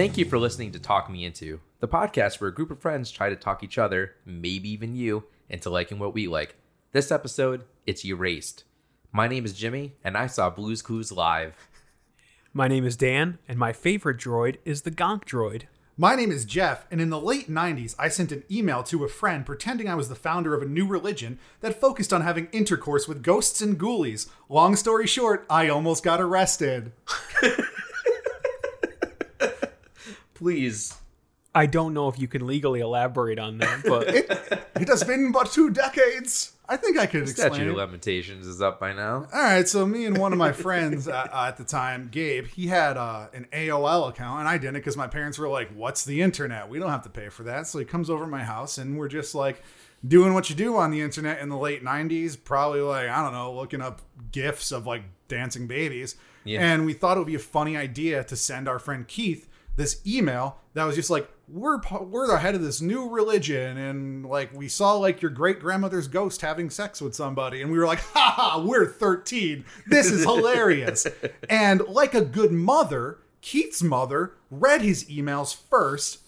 Thank you for listening to Talk Me Into, the podcast where a group of friends try to talk each other, maybe even you, into liking what we like. This episode, it's Erased. My name is Jimmy, and I saw Blues Clues live. My name is Dan, and my favorite droid is the Gonk droid. My name is Jeff, and in the late 90s, I sent an email to a friend pretending I was the founder of a new religion that focused on having intercourse with ghosts and ghoulies. Long story short, I almost got arrested. Please. I don't know if you can legally elaborate on that, but It has been but two decades. I think I could explain. Statute of. Limitations is up by now. All right, so me and one of my friends uh, uh, at the time, Gabe, he had uh, an AOL account, and I didn't because my parents were like, "What's the internet? We don't have to pay for that." So he comes over to my house, and we're just like doing what you do on the internet in the late '90s, probably like I don't know, looking up gifs of like dancing babies. Yeah. And we thought it would be a funny idea to send our friend Keith this email that was just like we're we're the head of this new religion and like we saw like your great grandmother's ghost having sex with somebody and we were like ha ha we're 13 this is hilarious and like a good mother Keith's mother read his emails first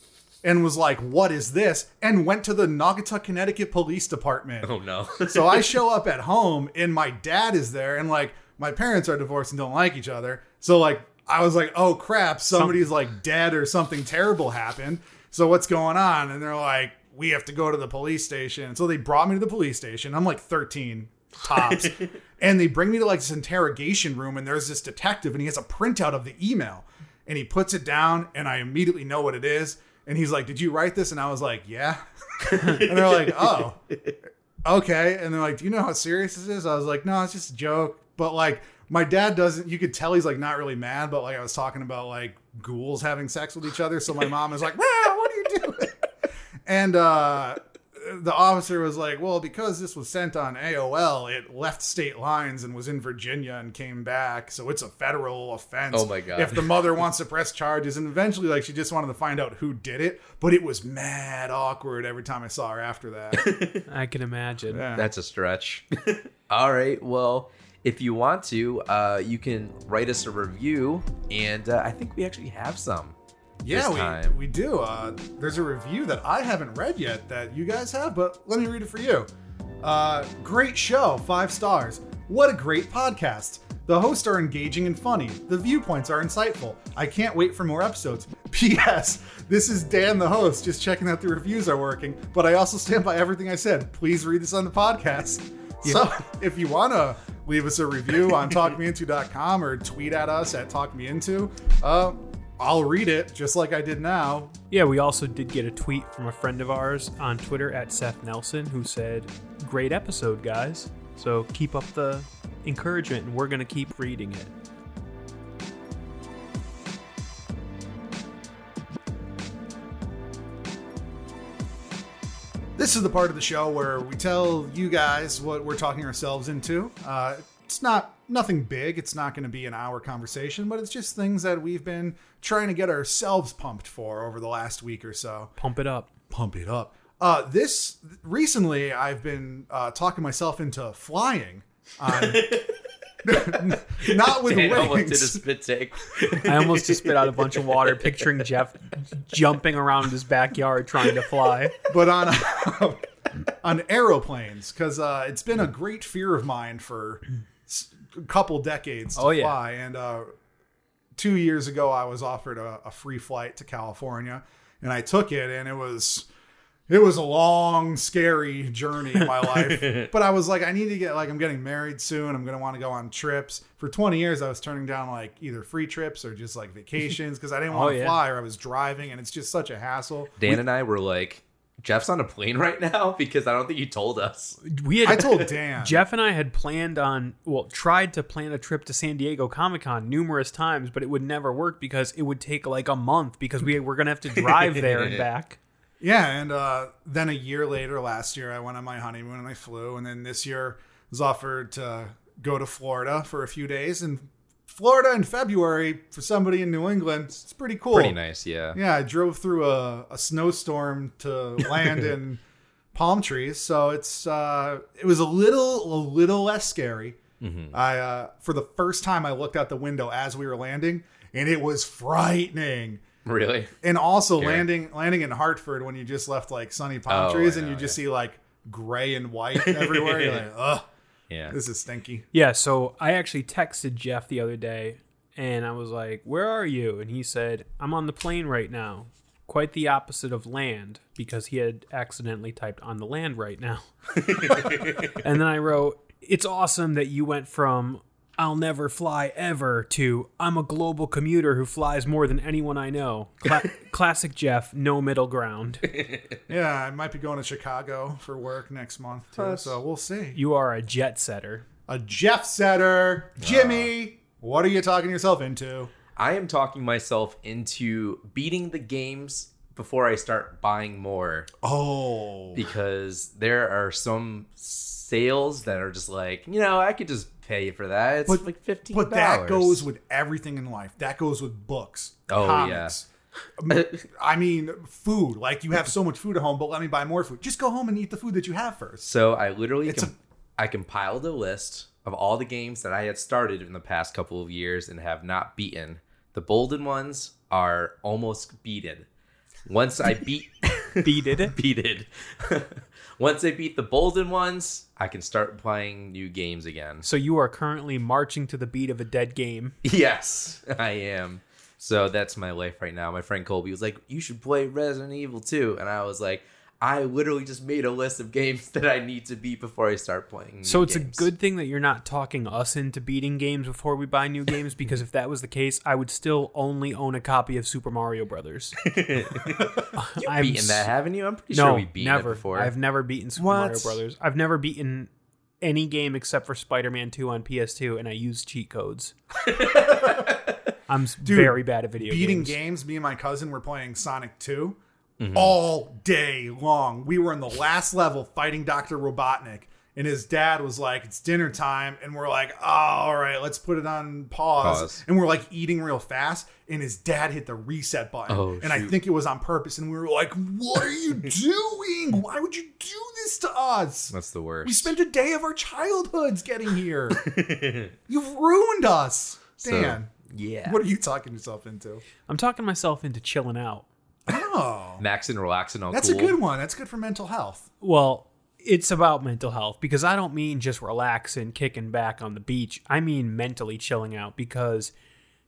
and was like what is this and went to the Naugatuck Connecticut Police Department Oh no. so I show up at home and my dad is there and like my parents are divorced and don't like each other. So like I was like, "Oh crap, somebody's like dead or something terrible happened." So what's going on? And they're like, "We have to go to the police station." So they brought me to the police station. I'm like 13 tops. and they bring me to like this interrogation room and there's this detective and he has a printout of the email and he puts it down and I immediately know what it is. And he's like, "Did you write this?" And I was like, "Yeah." and they're like, "Oh." okay. And they're like, do you know how serious this is? I was like, no, it's just a joke. But like, my dad doesn't, you could tell he's like not really mad, but like I was talking about like ghouls having sex with each other. So my mom is like, wow, what are you doing? And uh, the officer was like, well, because this was sent on AOL, it left state lines and was in Virginia and came back. So it's a federal offense. Oh my God. If the mother wants to press charges. And eventually, like, she just wanted to find out who did it. But it was mad awkward every time I saw her after that. I can imagine. Yeah. That's a stretch. All right. Well, if you want to, uh, you can write us a review, and uh, I think we actually have some. Yeah, we, we do. Uh, there's a review that I haven't read yet that you guys have, but let me read it for you. Uh, great show, five stars. What a great podcast. The hosts are engaging and funny. The viewpoints are insightful. I can't wait for more episodes. P.S. This is Dan, the host, just checking that the reviews are working, but I also stand by everything I said. Please read this on the podcast. So if you want to leave us a review on talkmeinto.com or tweet at us at talkmeinto, uh, I'll read it just like I did now. Yeah, we also did get a tweet from a friend of ours on Twitter at Seth Nelson who said, Great episode, guys. So keep up the encouragement, and we're going to keep reading it. This is the part of the show where we tell you guys what we're talking ourselves into. Uh, it's not nothing big. It's not going to be an hour conversation, but it's just things that we've been trying to get ourselves pumped for over the last week or so. Pump it up. Pump it up. Uh, this recently, I've been uh, talking myself into flying. On, not with Dan almost did a wings. spit take. I almost just spit out a bunch of water, picturing Jeff jumping around his backyard trying to fly. but on on aeroplanes because uh, it's been a great fear of mine for s- a couple decades to Oh, yeah. fly. And uh, two years ago, I was offered a, a free flight to California, and I took it, and it was it was a long, scary journey in my life. but I was like, I need to get like I'm getting married soon. I'm gonna want to go on trips. For 20 years, I was turning down like either free trips or just like vacations because I didn't want to Oh, yeah. fly or I was driving, and it's just such a hassle. Dan and I were like Jeff's on a plane right now because I don't think you told us. We had I told Dan. Jeff and I had planned on, well, tried to plan a trip to San Diego Comic Con numerous times, but it would never work because it would take like a month because we were going to have to drive there and back. Yeah, and uh, then a year later, last year, I went on my honeymoon and I flew, and then this year was offered to go to Florida for a few days. And Florida in February for somebody in New England, it's pretty cool. Pretty nice, yeah. Yeah, I drove through a, a snowstorm to land in palm trees, so it's uh, it was a little a little less scary. I uh, for the first time I looked out the window as we were landing, and it was frightening. Really? And also Scary. landing landing in Hartford when you just left like sunny palm Oh, trees I and you know, just see like gray and white everywhere. You're like, ugh, Yeah. this is stinky. Yeah, so I actually texted Jeff the other day and I was like, Where are you? And he said, I'm on the plane right now. Quite the opposite of land because he had accidentally typed on the land right now. and then I wrote, It's awesome that you went from I'll never fly ever to I'm a global commuter who flies more than anyone I know. Cla- classic Jeff, no middle ground. Yeah, I might be going to Chicago for work next month too, so we'll see. You are a jet setter. A Jeff setter, Jimmy. Ah. What are you talking yourself into? I am talking myself into beating the games before I start buying more Oh, because there are some sales that are just like, you know, I could just pay for that. It's But- like 15 but that goes with everything in life. That goes with books, Oh, comics. Um, I mean, food. Like you have so much food at home, but let me buy more food. Just go home and eat the food that you have first. So I literally It's com- I compiled a list of all the games that I had started in the past couple of years and have not beaten. The Bolden ones are almost beaten. Once I beat Beat it. beated. Once I beat the Bolden ones, I can start playing new games again. So you are currently marching to the beat of a dead game. Yes, I am. So that's my life right now. My friend Colby was like, "You should play Resident Evil 2." And I was like, I literally just made a list of games that I need to beat before I start playing. new So it's games. a good thing that you're not talking us into beating games before we buy new games because if that was the case, I would still only own a copy of Super Mario Brothers. I'm beaten s- that, haven't you? I'm pretty No, sure we've beaten never. it before. I've never beaten Super What? Mario Brothers. I've never beaten any game except for Spider-Man 2 on PS2 and I use cheat codes. I'm s very bad at video games. Beating games. games. Me and my cousin were playing Sonic 2 Mm-hmm. all day long. We were in the last level fighting Dr. Robotnik. And his dad was like, It's dinner time. And we're like, oh, All right, let's put it on pause. Pause. And we're like eating real fast. And his dad hit the reset button. Oh, and I think it was on purpose. And we were like, What are you doing? Why would you do this to us? That's the worst. We spent a day of our childhoods getting here. You've ruined us. So, Dan, yeah. what are you talking yourself into? I'm talking myself into chilling out. Oh, Max and relaxing all that's cool. a good one. That's good for mental health. Well, it's about mental health because I don't mean just relaxing, kicking back on the beach. I mean mentally chilling out because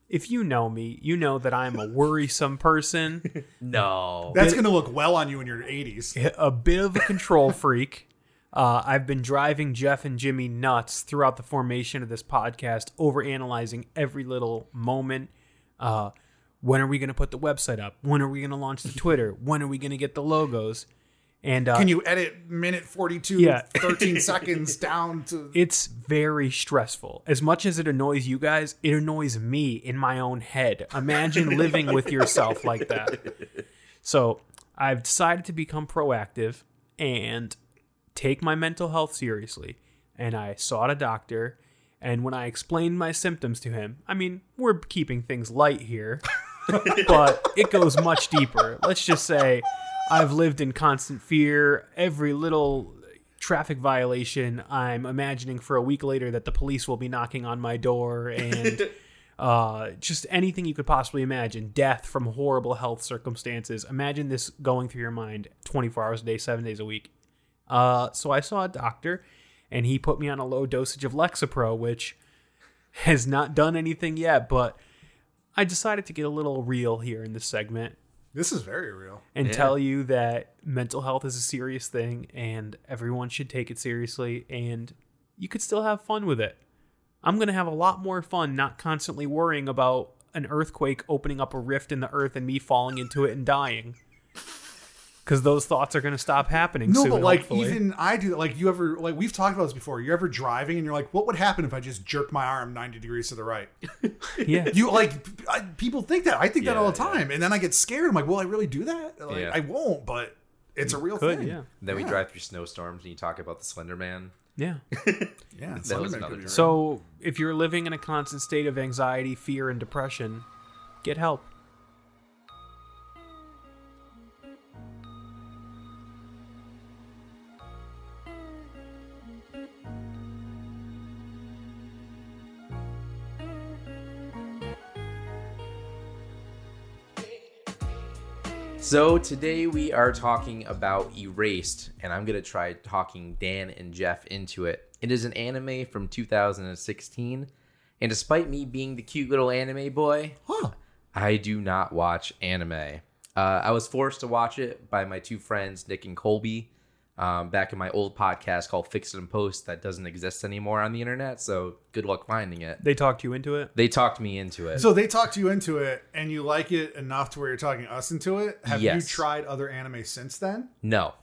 if you know me, you know that I'm a worrisome person, No. That's going to look well on you in your 80s. a bit of a control freak. Uh, I've been driving Jeff and Jimmy nuts throughout the formation of this podcast, overanalyzing every little moment. Uh, when are we going to put the website up? When are we going to launch the Twitter? When are we going to get the logos? And uh, Can you edit minute 42, Yeah. 13 seconds down to. it's very stressful. As much as it annoys you guys, it annoys me in my own head. Imagine living with yourself like that. So I've decided to become proactive and take my mental health seriously. And I sought a doctor. And when I explained my symptoms to him, I mean, we're keeping things light here, but it goes much deeper. Let's just say I've lived in constant fear. Every little traffic violation, I'm imagining for a week later that the police will be knocking on my door and uh, just anything you could possibly imagine. Death from horrible health circumstances. Imagine this going through your mind 24 hours a day, seven days a week. Uh, so I saw a doctor and he put me on a low dosage of Lexapro, which has not done anything yet, but I decided to get a little real here in this segment This is very real. and Yeah. tell you that mental health is a serious thing and everyone should take it seriously and you could still have fun with it. I'm going to have a lot more fun not constantly worrying about an earthquake opening up a rift in the earth and me falling into it and dying. Because those thoughts are going to stop happening No, soon. but like hopefully. even I do that. Like you ever like we've talked about this before. You're ever driving and you're like, what would happen if I just jerked my arm 90 degrees to the right? yeah, You like p- I, people think that. I think that all the yeah. time, and then I get scared. I'm like, will I really do that? Like, Yeah. I won't, but it's a real could thing. yeah Then we drive through snowstorms and you talk about the Slender Man. yeah. Yeah, That was another could be dream. So if you're living in a constant state of anxiety, fear, and depression, get help. So today we are talking about Erased, and I'm gonna try talking Dan and Jeff into it. It is an anime from 2016, and despite me being the cute little anime boy, Huh. I do not watch anime. Uh, I was forced to watch it by my two friends, Nick and Colby, um, back in my old podcast called Fix It and Post that doesn't exist anymore on the internet. So good luck finding it. They talked you into it. They talked me into it. So they talked you into it, and you like it enough to where you're talking us into it. Have you tried other anime since then? no,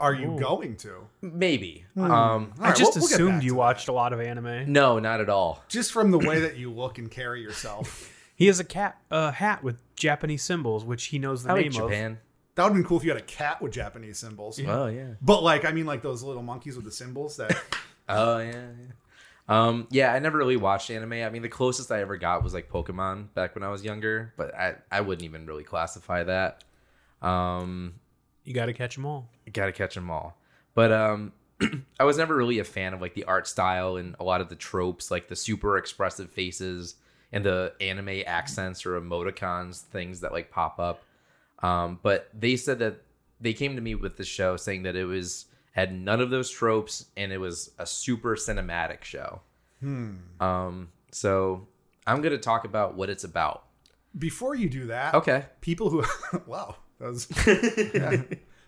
Are you Ooh. going to? maybe. Um, All I just we'll- we'll assumed you watched that. a lot of anime. no, not at all. just from the way that you look and carry yourself. He has a cat, a hat with Japanese symbols, which he knows the I name like Japan. That would have been cool if you had a cat with Japanese symbols. Oh yeah. But like, I mean, like those little monkeys with the symbols. That Oh yeah, yeah. Um, yeah, I never really watched anime. I mean, the closest I ever got was like Pokemon back when I was younger, but I, I wouldn't even really classify that. Um. You got to catch them all. gotta catch them all. But um, I was never really a fan of like the art style and a lot of the tropes, like the super expressive faces and the anime accents or emoticons, things that like pop up. Um, but they said that they came to me with the show saying that it was had none of those tropes and it was a super cinematic show. Um, so I'm gonna talk about what it's about. before you do that, Okay. people who wow, that was yeah,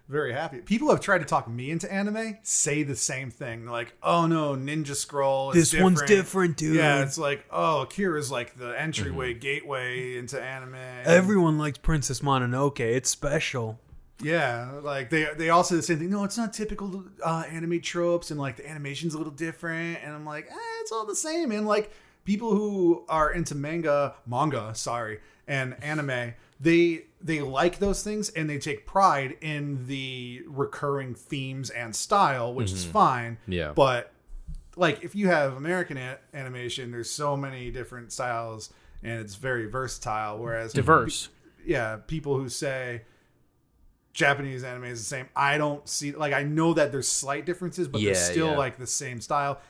very happy. People who have tried to talk me into anime say the same thing. They're like, "Oh no, Ninja Scroll is This one's different, dude. Yeah, it's like, "Oh, Akira's like the entryway gateway into anime." Everyone likes Princess Mononoke. It's special. Yeah, like they they all say the same thing. No, it's not typical uh, anime tropes, and like the animation's a little different. And I'm like, eh, it's all the same. And like people who are into manga, manga, sorry, and anime, they they like those things and they take pride in the recurring themes and style, which is fine. Yeah. but like if you have American a- animation, there's so many different styles and it's very versatile. Whereas Diverse. yeah, people who say Japanese anime is the same. I don't see like I know that there's slight differences, but they're still yeah. like the same style.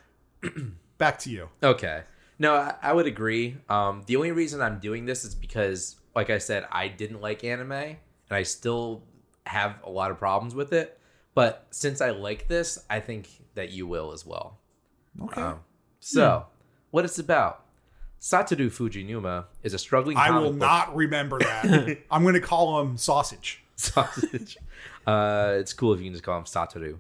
Back to you. Okay. No, I, I would agree. Um, the only reason I'm doing this is because, like I said, I didn't like anime, and I still have a lot of problems with it. But since I like this, I think that you will as well. Okay. Um, so, what it's about? Satoru Fujinuma is a struggling. I will book- not remember that. I'm going to call him sausage. sausage. uh, it's cool if you can just call him Satoru.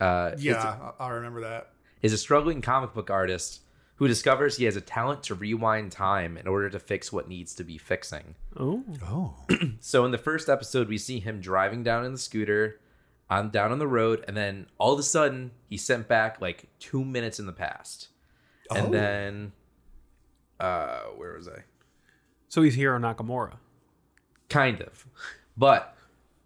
Uh, Yeah, I- remember that. is a struggling comic book artist who discovers he has a talent to rewind time in order to fix what needs to be fixing. Oh, Oh. So in the first episode, we see him driving down in the scooter, on down on the road, and then all of a sudden he's sent back like two minutes in the past, and Oh. then uh, where was I? so he's Hiro Nakamura. Kind of, but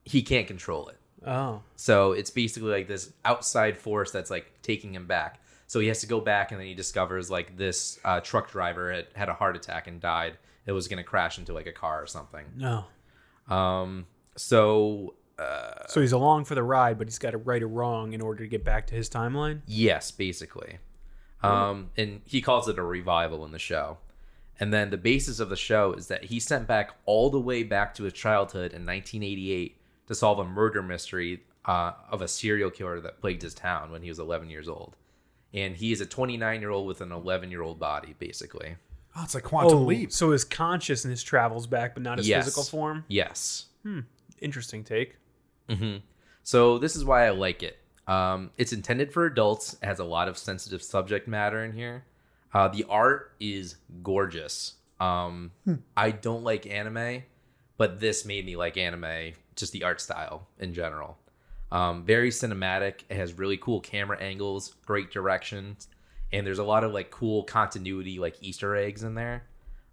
he can't control it. Oh, So it's basically like this outside force that's like taking him back. So he has to go back, and then he discovers like this uh, truck driver had, had a heart attack and died. It was going to crash into like a car or something. no. Um, so So he's along for the ride, but he's got to right or wrong in order to get back to his timeline. yes, basically. Um, and he calls it a revival in the show. And then the basis of the show is that he sent back all the way back to his childhood in 1988 to solve a murder mystery uh, of a serial killer that plagued his town when he was 11 years old. And he is a 29 year old with an 11 year old body, basically. Oh, it's like quantum oh, leap. so his consciousness travels back, but not his Yes. physical form. Yes. Interesting take. So this is why I like it. Um, it's intended for adults. It has a lot of sensitive subject matter in here. Uh, the art is gorgeous. Um, I don't like anime, but this made me like anime, just the art style in general. Um, very cinematic. It has really cool camera angles, great directions, and there's a lot of like cool continuity, like Easter eggs in there.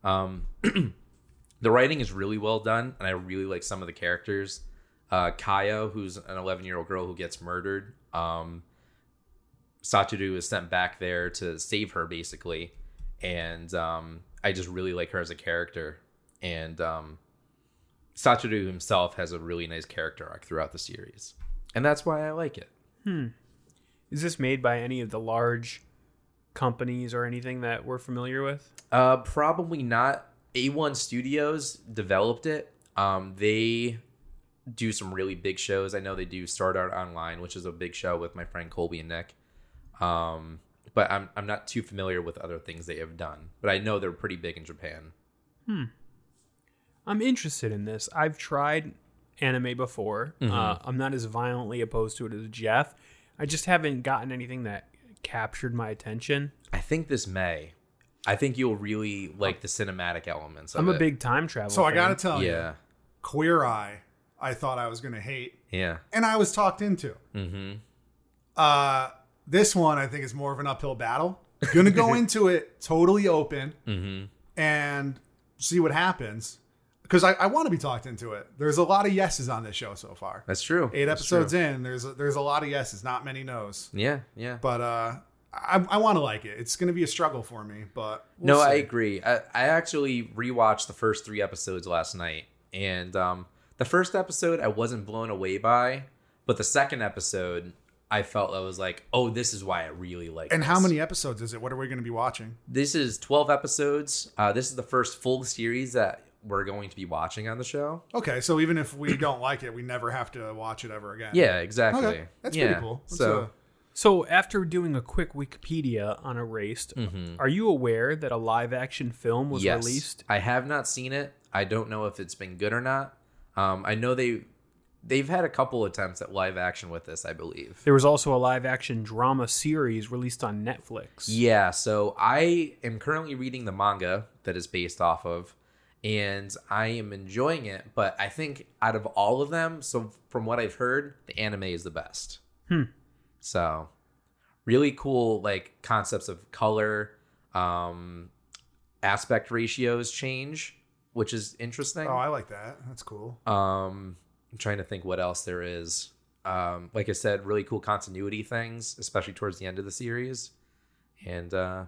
Um, the writing is really well done, and I really like some of the characters. Uh, Kaya, who's an 11 year old girl who gets murdered, um, Satoru is sent back there to save her, basically, and um, I just really like her as a character. And um, Satoru himself has a really nice character arc throughout the series, and that's why I like it. Is this made by any of the large companies or anything that we're familiar with? Uh, probably not. A1 Studios developed it. Um, they do some really big shows. I know they do Sword Art Online, which is a big show with my friend Colby and Nick. Um, but I'm I'm not too familiar with other things they have done. But I know they're pretty big in Japan. Hmm. I'm interested in this. I've tried anime before. Uh, I'm not as violently opposed to it as Jeff. I just haven't gotten anything that captured my attention. I think this may. I think you'll really like the cinematic elements. Of I'm a it. big time travel. So I gotta tell you, yeah, Queer Eye, I thought I was gonna hate, yeah. and I was talked into. Mm-hmm. Uh, this one I think is more of an uphill battle. Gonna go into it totally open Mm-hmm. and see what happens because I, I want to be talked into it. There's a lot of yeses on this show so far. That's true. Eight That's episodes true. in, there's a, there's a lot of yeses, not many nos. Yeah, yeah. But uh, I, I want to like it. It's gonna be a struggle for me, but no, we'll I see. agree. I, I actually rewatched the first three episodes last night, and um, the first episode I wasn't blown away by, but the second episode I felt I was like, oh, this is why I really like. And how many episodes is it? What are we gonna be watching? This is twelve episodes. Uh, this is the first full series that we're going to be watching on the show. Okay, so even if we don't like it, we never have to watch it ever again. Yeah, exactly. Okay, that's yeah. pretty cool. That's, so uh, So after doing a quick Wikipedia on Erased, are you aware that a live action film was Mm-hmm. yes, released? I have not seen it. I don't know if it's been good or not. Um, I know they they've had a couple attempts at live action with this. I believe. There was also a live action drama series released on Netflix. Yeah, so I am currently reading the manga that is based off of, and I am enjoying it. But I think out of all of them, so from what I've heard, the anime is the best. Hmm. So, really cool, like concepts of color, um, aspect ratios change, which is interesting. oh, I like that. That's cool. Um, I'm trying to think what else there is. Um, like I said, really cool continuity things, especially towards the end of the series, and uh,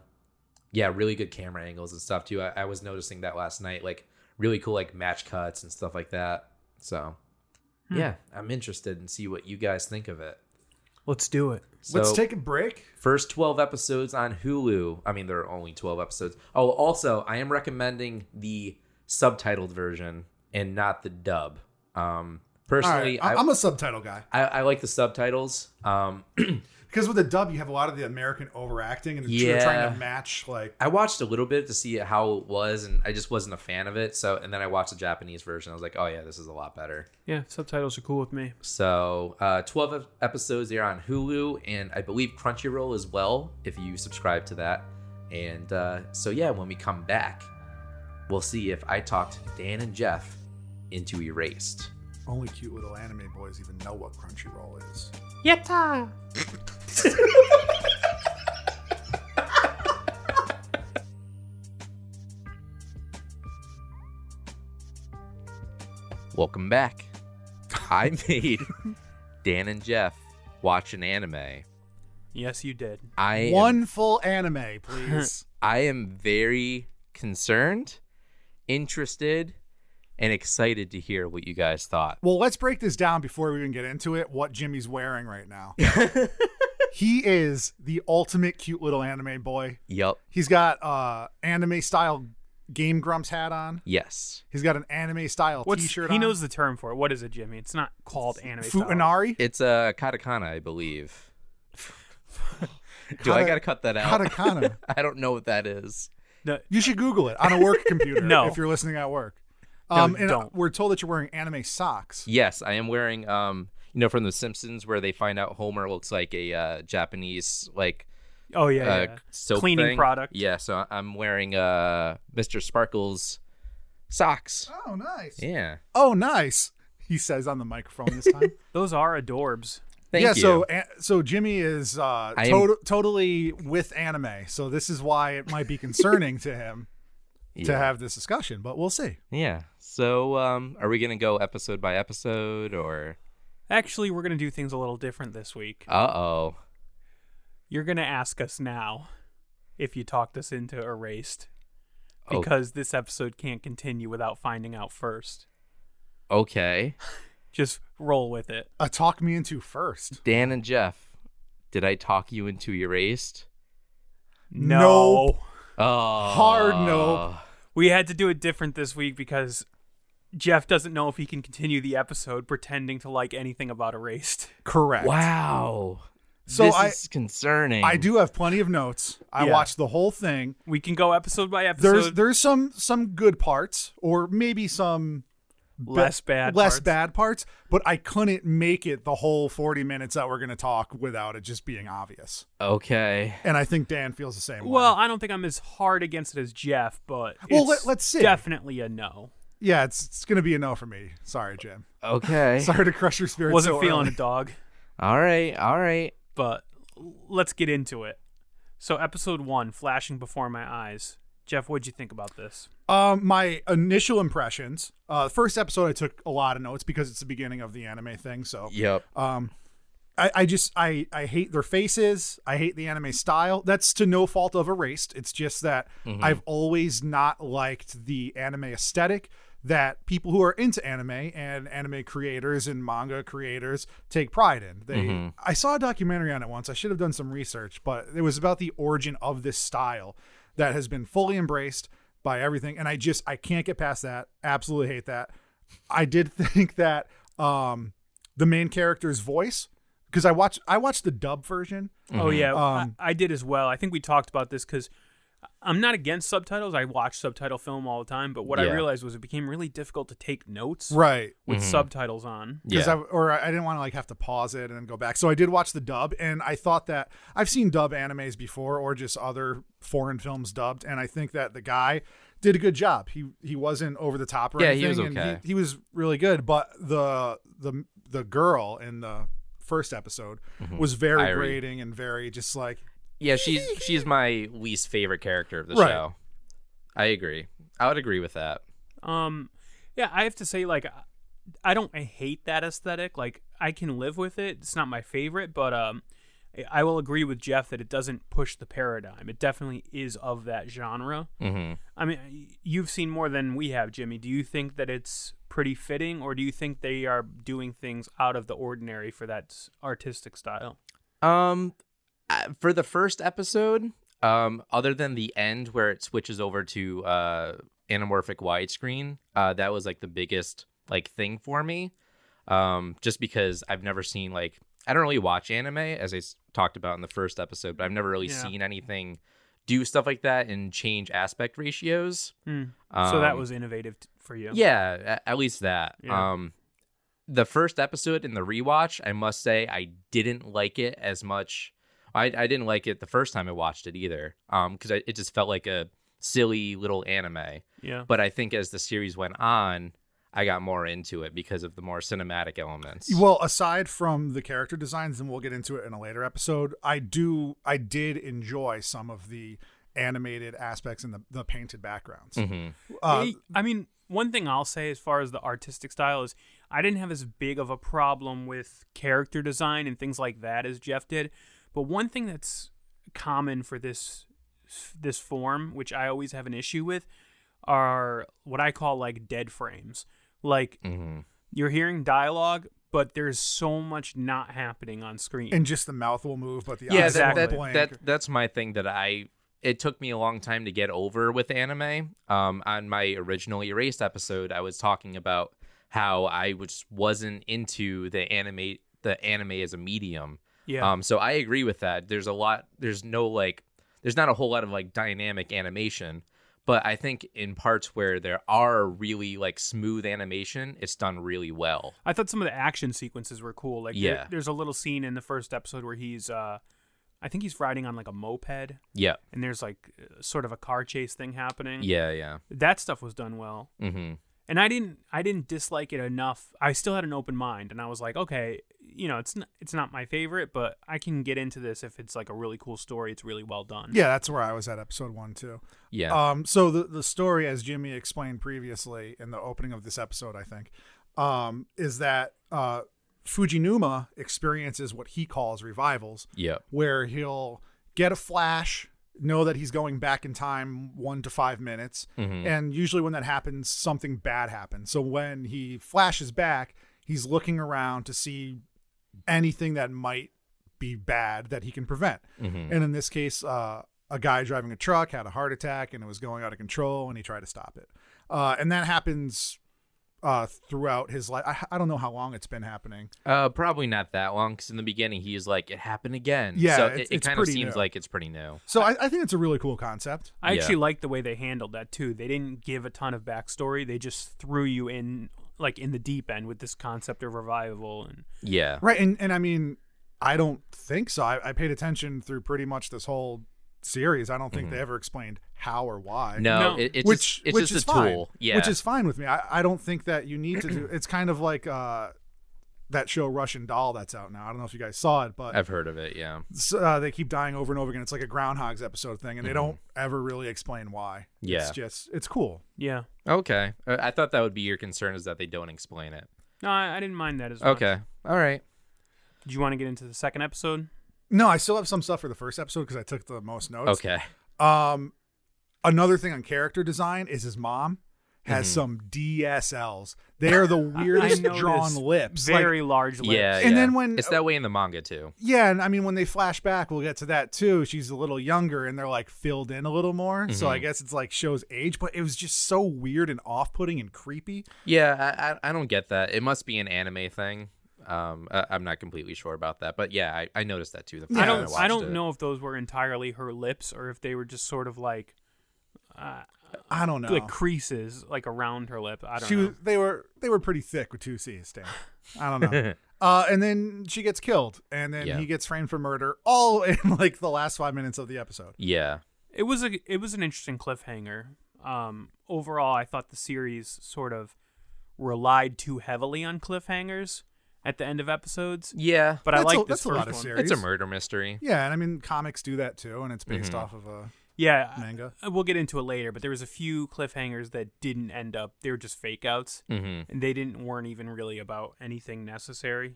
yeah, really good camera angles and stuff too. I, I was noticing that last night, like really cool like match cuts and stuff like that. So yeah, I'm interested and see what you guys think of it. Let's do it. So Let's take a break. first 12 episodes on Hulu. I mean, there are only 12 episodes. Oh, also, I am recommending the subtitled version and not the dub. Um, All right, personally, I, I, I'm a subtitle guy I, I like the subtitles. Um, because with the dub, you have a lot of the American overacting and Yeah. you're trying to match like. I watched a little bit to see how it was, and I just wasn't a fan of it. So, and then I watched the Japanese version. I was like, oh yeah, this is a lot better. Yeah, subtitles are cool with me. So, uh, 12 ep- episodes there on Hulu, and I believe Crunchyroll as well, if you subscribe to that. And uh, so, yeah, when we come back, we'll see if I talked Dan and Jeff into Erased. Only cute little anime boys even know what Crunchyroll is. Yatta! Welcome back. I made Dan and Jeff watch an anime. Yes, you did. I am, One full anime, please. I am very concerned, interested, and excited to hear what you guys thought. well, let's break this down before we even get into it. What Jimmy's wearing right now. he is the ultimate cute little anime boy. Yup. He's got uh anime style Game Grumps hat on. Yes. He's got an anime style What's T-shirt he on. knows the term for it? What is it, Jimmy? It's not called anime. style. Futanari. It's a uh, katakana, I believe. Do I gotta cut that out? Katakana. I don't know what that is. No, You should Google it on a work computer No. if you're listening at work. Um, and don't. we're told that you're wearing anime socks. Yes, I am wearing um, you know, from The Simpsons where they find out Homer looks like a uh, Japanese like oh yeah, uh, yeah. soap cleaning thing. product. Yeah, so I'm wearing uh Mr. Sparkles Socks. Oh, nice. Yeah. Oh, nice. He says on the microphone this time. Those are adorbs. Thank yeah, you. so a- so Jimmy is uh, I am- totally with anime, so this is why it might be concerning to him to have this discussion, but we'll see. Yeah. So, um, are we gonna go episode by episode or? Actually, we're going to do things a little different this week. Uh oh. You're going to ask us now if you talked us into Erased. Oh. Because this episode can't continue without finding out first. Okay. Just roll with it. Uh, talk me into first. Dan and Jeff, did I talk you into erased? No. Nope. Oh. Hard no. We had to do it different this week because Jeff doesn't know if he can continue the episode pretending to like anything about Erased. Correct. Wow. So this I- is concerning. I do have plenty of notes. I Yeah. watched the whole thing. We can go episode by episode. There's there's some some good parts, or maybe some ba- less bad. less parts. bad parts, but I couldn't make it the whole 40 minutes that we're going to talk without it just being obvious. Okay. And I think Dan feels the same Well, way. I don't think I'm as hard against it as Jeff, but Well, it's let- let's see. Definitely a no. Yeah, it's it's going to be a no for me. Sorry, Jim. Okay. Sorry to crush your spirit. Wasn't so feeling early. it, dog. All right. All right. But let's get into it. So, episode one, flashing before my eyes. Jeff, what'd you think about this? Um, my initial impressions. Uh, the first episode, I took a lot of notes because it's the beginning of the anime thing. So, Yep. um, I, I just I I hate their faces. I hate the anime style. That's to no fault of Erased. It's just that I've always not liked the anime aesthetic that people who are into anime and anime creators and manga creators take pride in. They I saw a documentary on it once. I should have done some research, but it was about the origin of this style that has been fully embraced by everything and I just I can't get past that. Absolutely hate that. I did think that um the main character's voice because I watched I watched the dub version. Oh, yeah. Um, I, I did as well. I think we talked about this because I'm not against subtitles. I watch subtitle film all the time. But what I Yeah. realized was it became really difficult to take notes Right. with mm-hmm. subtitles on. Because Yeah. I or I didn't want to like have to pause it and then go back. So I did watch the dub and I thought that I've seen dub animes before or just other foreign films dubbed and I think that the guy did a good job. He he wasn't over the top or Yeah, anything. he was and okay. he, he was really good, but the the the girl in the first episode mm-hmm. was very Irie. grating and very just like Yeah, she's she's my least favorite character of the Right. show. I agree. I would agree with that. Um, yeah, I have to say, like, I don't I hate that aesthetic. Like, I can live with it. It's not my favorite, but um, I will agree with Jeff that it doesn't push the paradigm. It definitely is of that genre. Mm-hmm. I mean, you've seen more than we have, Jimmy. Do you think that it's pretty fitting, or do you think they are doing things out of the ordinary for that artistic style? Um, for the first episode, um, other than the end where it switches over to uh anamorphic widescreen, uh, that was like the biggest like thing for me. Um, just because I've never seen like I don't really watch anime as I s- talked about in the first episode, but I've never really Yeah. seen anything do stuff like that and change aspect ratios. Hmm. so that Um, was innovative t- for you. Yeah, at least that. Yeah. Um the first episode in the rewatch, I must say I didn't like it as much. I I didn't like it the first time I watched it either. Um cuz it just felt like a silly little anime. yeah. But I think as the series went on, I got more into it because of the more cinematic elements. Well, aside from the character designs, and we'll get into it in a later episode, I do I did enjoy some of the animated aspects and the, the painted backgrounds. Mhm. Uh, I- I mean, one thing I'll say as far as the artistic style is I didn't have as big of a problem with character design and things like that as Jeff did. But one thing that's common for this this form, which I always have an issue with, are what I call like dead frames. Like Mhm. you're hearing dialogue, but there's so much not happening on screen. and just the mouth will move, but the Yeah, eyes that, that, blank. that that's my thing that I it took me a long time to get over with anime. Um, on my original Erased episode, I was talking about how I just wasn't into the anime the anime as a medium. Yeah. Um, so I agree with that. There's a lot. There's no like. There's not a whole lot of like dynamic animation, but I think in parts where there are really like smooth animation, it's done really well. I thought some of the action sequences were cool. Like, there- Yeah. there's a little scene in the first episode where he's uh, I think he's riding on like a moped, Yeah. and there's like sort of a car chase thing happening. Yeah. Yeah. that stuff was done well. Mm-hmm. And I didn't I didn't dislike it enough. I still had an open mind, and I was like, okay, you know, it's not, it's not my favorite, but I can get into this if it's like a really cool story. It's really well done. Yeah, that's where I was at episode one too. Yeah. Um, so the the story, as Jimmy explained previously in the opening of this episode, I think, um, is that uh, Fujinuma experiences what he calls revivals, yeah. where he'll get a flash, know that he's going back in time one to five minutes, and usually when that happens, something bad happens. So when he flashes back, he's looking around to see anything that might be bad that he can prevent. And in this case, uh, a guy driving a truck had a heart attack and it was going out of control, and he tried to stop it. Uh, and that happens uh, throughout his life. I, I don't know how long it's been happening. Uh, probably not that long because in the beginning he was like, "It happened again." Yeah, so it's- it, it kind of seems new. like it's pretty new. So I, I think it's a really cool concept. I Yeah. actually like the way they handled that too. They didn't give a ton of backstory. They just threw you in like in the deep end with this concept of revival and Yeah. Right, and and I mean, I don't think so. I, I paid attention through pretty much this whole series. I don't think they ever explained how or why. Mm-hmm. No, No. It, it's which just, it's which just is a fine. tool. Yeah. which is fine with me. I, I don't think that you need to do. It's kind of like uh, that show Russian Doll that's out now. I don't know if you guys saw it, but I've heard of it. Yeah. s- uh, they keep dying over and over again. It's like a Groundhog's episode thing, and they don't Mm-hmm. ever really explain why. Yeah. it's just it's cool. yeah. Okay. Uh, I thought that would be your concern is that they don't explain it. No, I, I didn't mind that as well. Okay. All right. Did you want to get into the second episode? No, I still have some stuff for the first episode because I took the most notes. Okay. Um, another thing on character design is his mom has Mm-hmm. some DSLs. They are the weirdest drawn lips. Like, Very large lips. Yeah. And yeah. then when- it's that way in the manga too. yeah, and I mean when they flash back, we'll get to that too. She's a little younger, and they're like filled in a little more. So Mm-hmm. I guess it's like shows age, but it was just so weird and off-putting and creepy. Yeah. I, I I don't get that. It must be an anime thing. Um, I, I'm not completely sure about that, but yeah, I, I noticed that too. The first I time don't. watched I don't it. know if those were entirely her lips or if they were just sort of like I don't know. like creases like around her lip. I don't she know. was, they were they were pretty thick with two C's. Stan. I don't know. uh, and then she gets killed, and then Yeah. he gets framed for murder, all in like the last five minutes of the episode. Yeah. It was a it was an interesting cliffhanger. Um, overall, I thought the series sort of relied too heavily on cliffhangers at the end of episodes. Yeah. But I That's a- like this that's a lot first of one. series. it's a murder mystery. Yeah, and I mean comics do that too, and it's based Mm-hmm. off of a Yeah, manga. I- we'll get into it later. But there was a few cliffhangers that didn't end up. They were just fake outs, Mm-hmm. and they didn't weren't even really about anything necessary.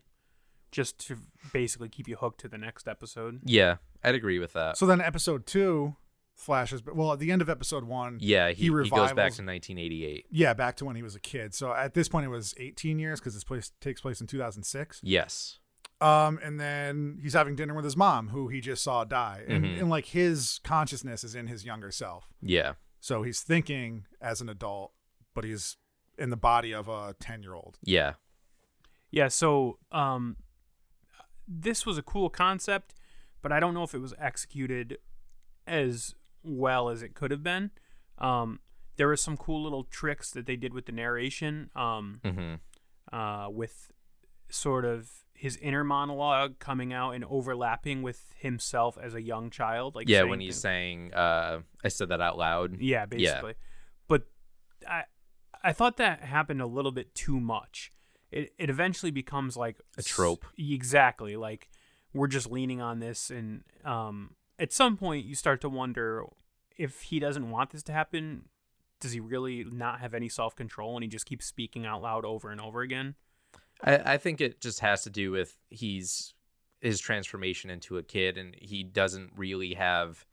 Just to basically keep you hooked to the next episode. Yeah. I'd agree with that. So then episode two flashes, but well, at the end of episode one, yeah. He, he, goes back to 1988. yeah, back to when he was a kid. So at this point, it was 18 years because this place takes place in 2006. Yes. Um, and then he's having dinner with his mom, who he just saw die, and, Mhm. and like his consciousness is in his younger self. Yeah. So he's thinking as an adult, but he's in the body of a 10 year old. Yeah. Yeah, so um this was a cool concept, but I don't know if it was executed as well as it could have been. Um there were some cool little tricks that they did with the narration um Mm-hmm. uh with sort of his inner monologue coming out and overlapping with himself as a young child like Yeah. When he's things- saying, uh, I said that out loud. yeah, basically. But I I thought that happened a little bit too much. It it eventually becomes like A trope. s- Exactly. Like we're just leaning on this and um at some point you start to wonder if he doesn't want this to happen, does he really not have any self-control and he just keeps speaking out loud over and over again? I, I think it just has to do with he's his transformation into a kid and he doesn't really have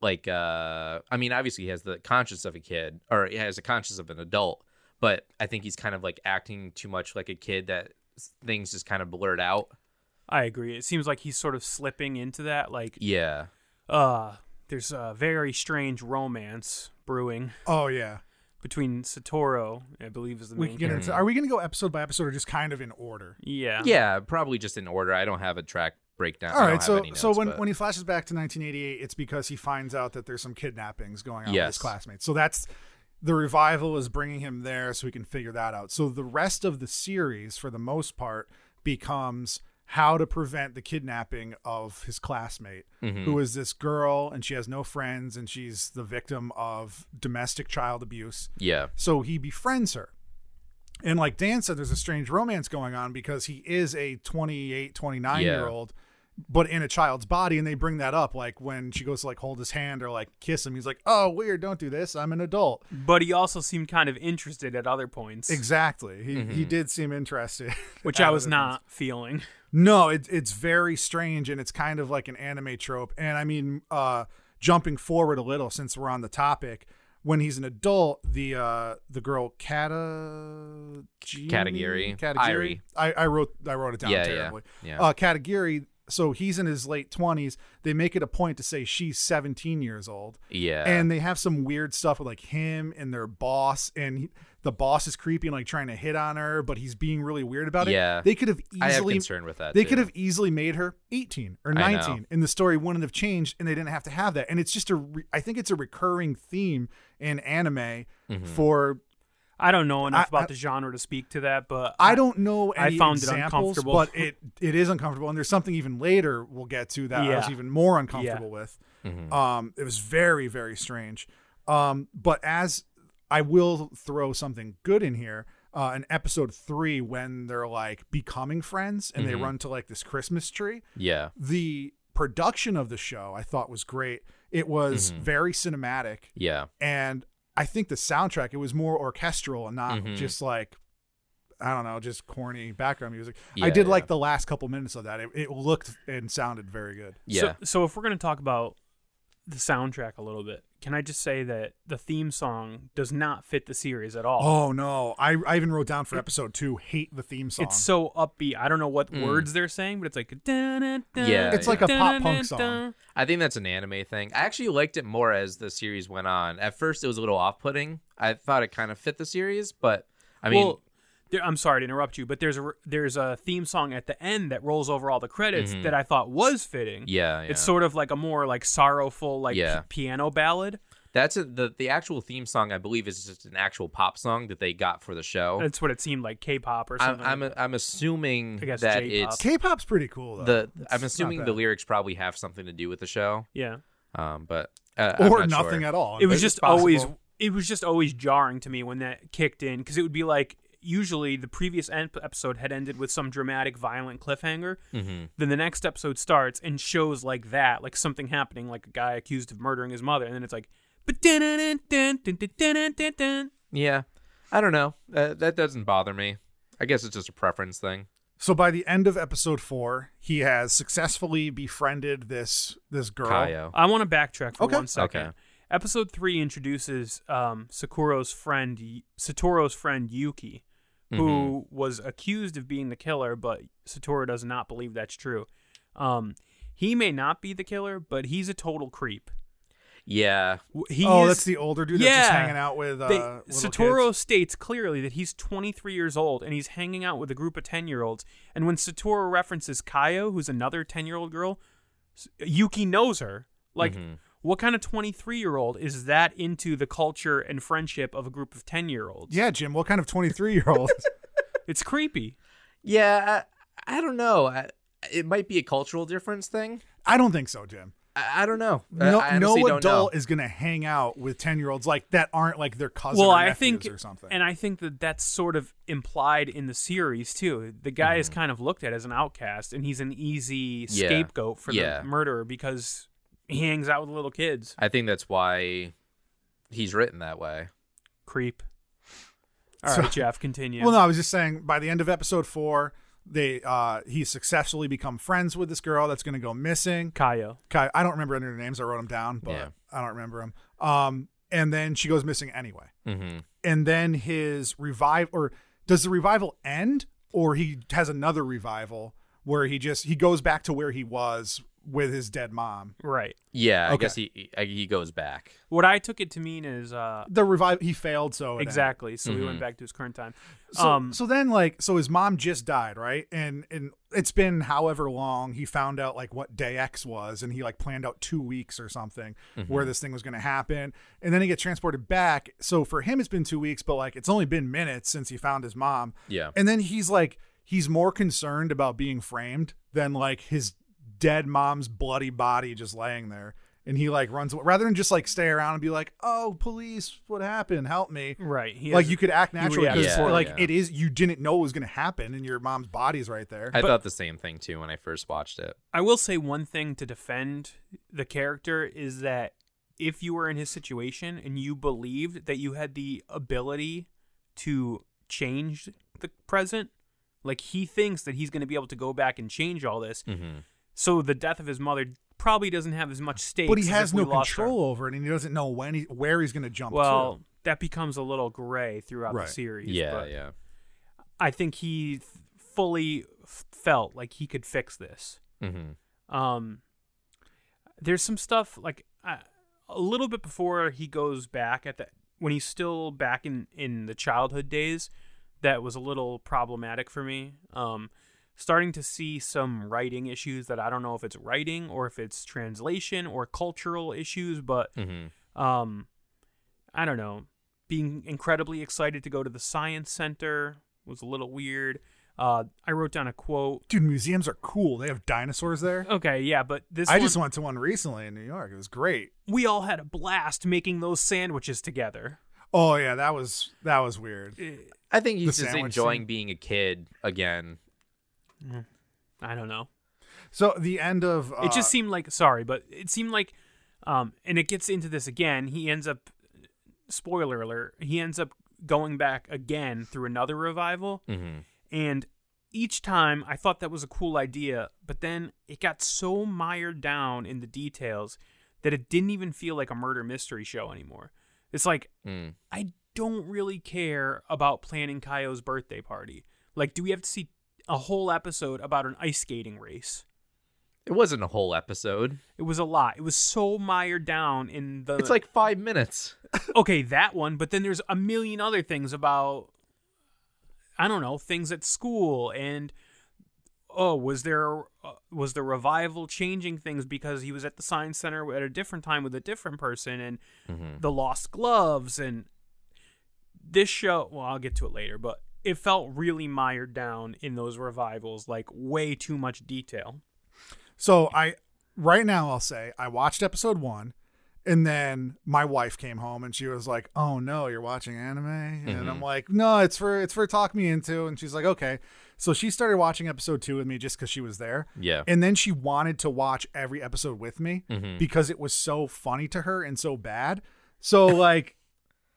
like uh I mean obviously he has the conscience of a kid or he has a conscience of an adult but I think he's kind of like acting too much like a kid that things just kind of blurred out. I agree. It seems like he's sort of slipping into that like Yeah. uh there's a very strange romance brewing Oh, yeah. between Satoru, I believe is the We main can get into, are we going to go episode by episode or just kind of in order? Yeah. Yeah, probably just in order. I don't have a track breakdown. All I don't right, have so any so notes, when, but- when he flashes back to 1988, it's because he finds out that there's some kidnappings going on with Yes. his classmates. So that's the revival is bringing him there, so we can figure that out. So the rest of the series, for the most part, becomes how to prevent the kidnapping of his classmate, Mm-hmm. who is this girl and she has no friends and she's the victim of domestic child abuse. Yeah. So he befriends her. And like Dan said, there's a strange romance going on because he is a 28, 29 Yeah. year old, but in a child's body. And they bring that up like when she goes to like hold his hand or like kiss him. He's like, oh, weird. Don't do this. I'm an adult. But he also seemed kind of interested at other points, Exactly. He, Mm-hmm. he did seem interested. which I was other not feeling. No, it, it's very strange and it's kind of like an anime trope. And I mean, uh, jumping forward a little since we're on the topic, when he's an adult, the uh, the girl Kata Katagiri. Katagiri. I, I wrote I wrote it down Yeah, yeah, yeah. Uh, Katagiri. So he's in his late twenties. They make it a point to say she's seventeen years old. Yeah. And they have some weird stuff with like him and their boss, and he, the boss is creepy and like trying to hit on her, but he's being really weird about it. Yeah. they could have easily I have concern with that. they too. could have easily made her 18 or 19 and the story wouldn't have changed and they didn't have to have that and it's just a re- i think it's a recurring theme in anime Mm-hmm. for I don't know enough I- about I- the genre to speak to that, but i don't know I found it uncomfortable. but it it is uncomfortable and there's something even later we'll get to that i was even more uncomfortable with Mm-hmm. um it was very very strange um but as i will throw something good in here uh, in episode three, when they're like becoming friends and Mm-hmm. they run to like this Christmas tree, Yeah. the production of the show I thought was great. It was Mm-hmm. very cinematic Yeah. and I think the soundtrack it was more orchestral and not Mhm. just like I don't know, just corny background music. Yeah, I did yeah. like the last couple minutes of that. It, it looked and sounded very good. Yeah. So, so if we're going to talk about the soundtrack a little bit, can I just say that the theme song does not fit the series at all? Oh no, I, I even wrote down for episode two, hate the theme song. It's so upbeat. I don't know what Mm. words they're saying, but it's like Yeah, It's like a pop punk song. I think that's an anime thing. I actually liked it more as the series went on. At first, it was a little off-putting. I thought it kind of fit the series, but I mean, well, there, I'm sorry to interrupt you, but there's a there's a theme song at the end that rolls over all the credits Mhm. that I thought was fitting. yeah, yeah. It's sort of like a more like sorrowful like Yeah. p- piano ballad. that's a, the the actual theme song. I believe is just an actual pop song that they got for the show. That's what it seemed like K-pop or I'm something. I'm, like that. I'm assuming I guess that J-pop. it's K-pop's pretty cool though. the. It's I'm assuming the lyrics probably have something to do with the show. yeah. Um, but uh, I'm or not nothing sure. at all. it was just always it was just always jarring to me when that kicked in because it would be like usually the previous episode had ended with some dramatic, violent cliffhanger. Mm-hmm. Then the next episode starts and shows like that, like something happening, like a guy accused of murdering his mother, and then it's like, yeah, I don't know. Uh, that doesn't bother me. I guess it's just a preference thing. So by the end of episode four, he has successfully befriended this this girl. I want to backtrack for okay. one second. Okay. Episode three introduces um, Sakuro's friend Satoru's friend Yuki, who was accused of being the killer, but Satoru does not believe that's true. Um, he may not be the killer, but he's a total creep. Yeah, He oh, is, that's the older dude that's just Yeah. hanging out with uh, they, Satoru kids. states clearly that he's 23 years old and he's hanging out with a group of 10 year olds. And when Satoru references Kayo, who's another 10 year old girl, Yuki knows her. Like, Mhm. What kind of 23 year old is that into the culture and friendship of a group of 10 year olds? Yeah, Jim. What kind of twenty three year old? It's creepy. yeah. I, I don't know. I, it might be a cultural difference thing. I don't think so, Jim. I, I don't know. No, I no honestly don't adult know. is gonna hang out with ten year olds like that aren't like their cousin well, or I nephews think, or something. and I think that that's sort of implied in the series too. The guy is mm-hmm. kind of looked at as an outcast, and he's an easy Yeah. scapegoat for Yeah. the murderer because he hangs out with little kids. I think that's why he's written that way. Creep. All right, So- Jeff, continue. Well, no, I was just saying by the end of episode four, they uh he's successfully become friends with this girl that's gonna go missing. Kayo. Kai, I don't remember any of their names. I wrote them down, but Yeah. I don't remember them. Um, and then she goes missing anyway. Mm-hmm. And then his revive, or does the revival end, or he has another revival where he just he goes back to where he was with his dead mom. Right. Yeah, I Okay. guess he he he goes back. What I took it to mean is uh The revive he failed, so it ended. exactly. So he Mhm. went back to his current time. So, um, so then like so his mom just died, right? And and it's been however long he found out like what day X was and he like planned out 2 weeks or something where this thing was going to happen. And then he gets transported back. So for him it's been 2 weeks, but like it's only been minutes since he found his mom. Yeah. And then he's like he's more concerned about being framed than like his dead mom's bloody body just laying there. And he like runs rather than just like stay around and be like, "Oh, police, what happened? Help me!" Right. He like has- you could act naturally because for it, like yeah. it is you didn't know it was going to happen, and your mom's body's right there. I But- thought the same thing too when I first watched it. I will say one thing to defend the character is that if you were in his situation and you believed that you had the ability to change the present, like he thinks that he's going to be able to go back and change all this. Mm-hmm. So the death of his mother probably doesn't have as much stake. but he has no control over it, and he doesn't know when he where he's going to jump. Well, to. that becomes a little gray throughout Right. the series. Yeah, but yeah. I think he fully felt like he could fix this. Mm-hmm. Um, there's some stuff like uh, a little bit before he goes back at the when he's still back in in the childhood days that was a little problematic for me. Um, starting to see some writing issues that I don't know if it's writing or if it's translation or cultural issues, but Mm-hmm. um, I don't know. Being incredibly excited to go to the science center was a little weird. Uh, I wrote down a quote. dude, museums are cool. They have dinosaurs there. Okay, yeah, but this I one, just went to one recently in New York. It was great. we all had a blast making those sandwiches together. Oh yeah, that was that was weird. I think he's The just enjoying scene. being a kid again. I don't know. So the end of uh, It just seemed like sorry, but it seemed like, um, and it gets into this again. He ends up, spoiler alert, he ends up going back again through another revival, Mm-hmm. and each time I thought that was a cool idea, but then it got so mired down in the details that it didn't even feel like a murder mystery show anymore. It's like Mm. I don't really care about planning Kayo's birthday party. Like, do we have to see a whole episode about an ice skating race? It wasn't a whole episode. It was a lot. It was so mired down in the. It's like five minutes. okay, that one, but then there's a million other things about. I don't know things at school and. Oh, was there uh, was the revival changing things because he was at the science center at a different time with a different person and Mm-hmm. the lost gloves and this show well i'll get to it later but it felt really mired down in those revivals like way too much detail So I right now I'll say I watched episode one, and then my wife came home and she was like, "Oh no, you're watching anime," and I'm like, "No, it's for it's for talk me into," and she's like, "Okay." So she started watching episode two with me just because she was there. Yeah. And then she wanted to watch every episode with me Mhm. because it was so funny to her and so bad. So like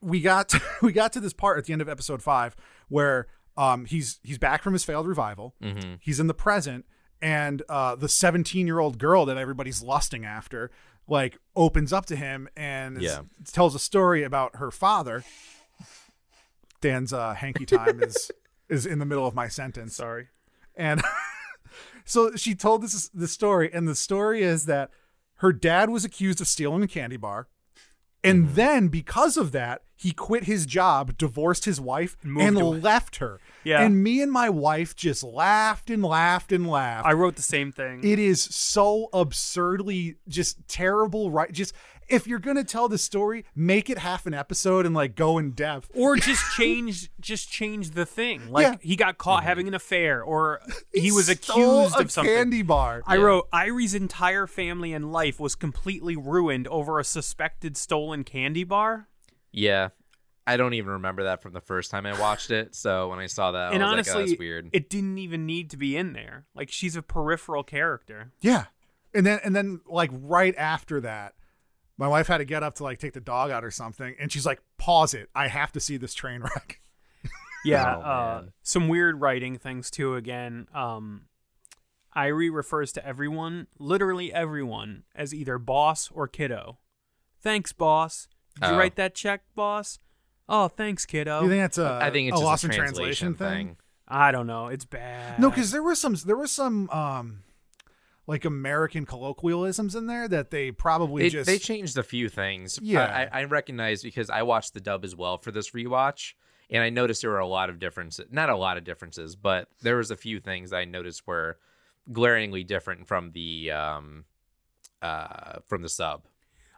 we got to, we got to this part at the end of episode 5 where um he's he's back from his failed revival. Mm-hmm. He's in the present and uh the 17-year-old girl that everybody's lusting after like opens up to him and is- tells a story about her father. Dan's uh hanky time is is in the middle of my sentence. sorry And so she told this this story, and the story is that her dad was accused of stealing a candy bar. And Mm-hmm. then because of that, he quit his job, divorced his wife, Moved and left her. Yeah. And me and my wife just laughed and laughed and laughed. i wrote the same thing it is so absurdly just terrible, right? Just if you're gonna tell the story, make it half an episode and like go in depth. or just change just change the thing like Yeah. he got caught having an affair or he was accused a of something candy bar. I Yeah. wrote Airi's entire family and life was completely ruined over a suspected stolen candy bar. Yeah. I don't even remember that from the first time I watched it. So when I saw that, and I was honestly, like, oh, that's weird. it didn't even need to be in there. Like she's a peripheral character. Yeah. And then and then like right after that, my wife had to get up to like take the dog out or something, and she's like, "Pause it! I have to see this train wreck." Yeah, Oh, uh, some weird writing things too. Again, um, Airi refers to everyone, literally everyone, as either boss or kiddo. Thanks, boss. Did you Oh. write that check, boss? Oh, thanks, kiddo. You think that's a I think it's a just lost a in translation, translation thing. I don't know. It's bad. No, because there was some there was some um like American colloquialisms in there that they probably They, just they changed a few things. Yeah. I, I recognize because I watched the dub as well for this rewatch, and I noticed there were a lot of differences. Not a lot of differences, but there was a few things I noticed were glaringly different from the um uh from the sub.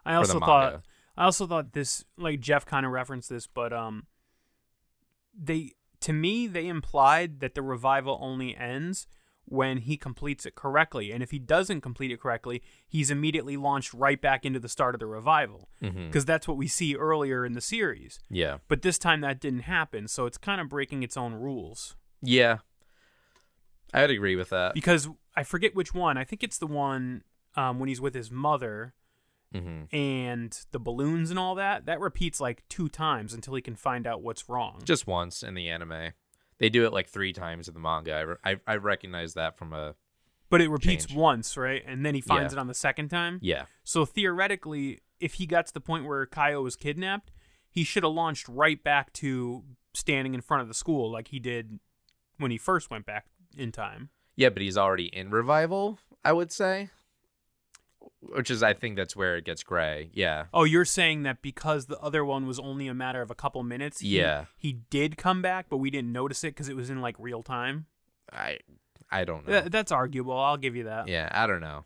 I also thought. I also thought this like Jeff kind of referenced this, but um they to me, they implied that the revival only ends when he completes it correctly. And if he doesn't complete it correctly, he's immediately launched right back into the start of the revival. Because that's what we see earlier in the series. Yeah. But this time that didn't happen. So it's kind of breaking its own rules. Yeah. I would agree with that. Because I forget which one. I think it's the one um, when he's with his mother hmm and the balloons and all that. That repeats like two times until he can find out what's wrong. Just once in the anime. They do it like three times in the manga. I, re- I, I recognize that from a. but it repeats change. once, right? And then he finds Yeah. it on the second time. Yeah. So theoretically, if he got to the point where Kayo was kidnapped, he should have launched right back to standing in front of the school like he did when he first went back in time. Yeah, but he's already in revival, I would say. Which is, I think that's where it gets gray. Yeah. Oh, you're saying that because the other one was only a matter of a couple minutes, he, Yeah. he did come back, but we didn't notice it because it was in like real time. I I don't know. Th- that's arguable. I'll give you that. yeah, I don't know.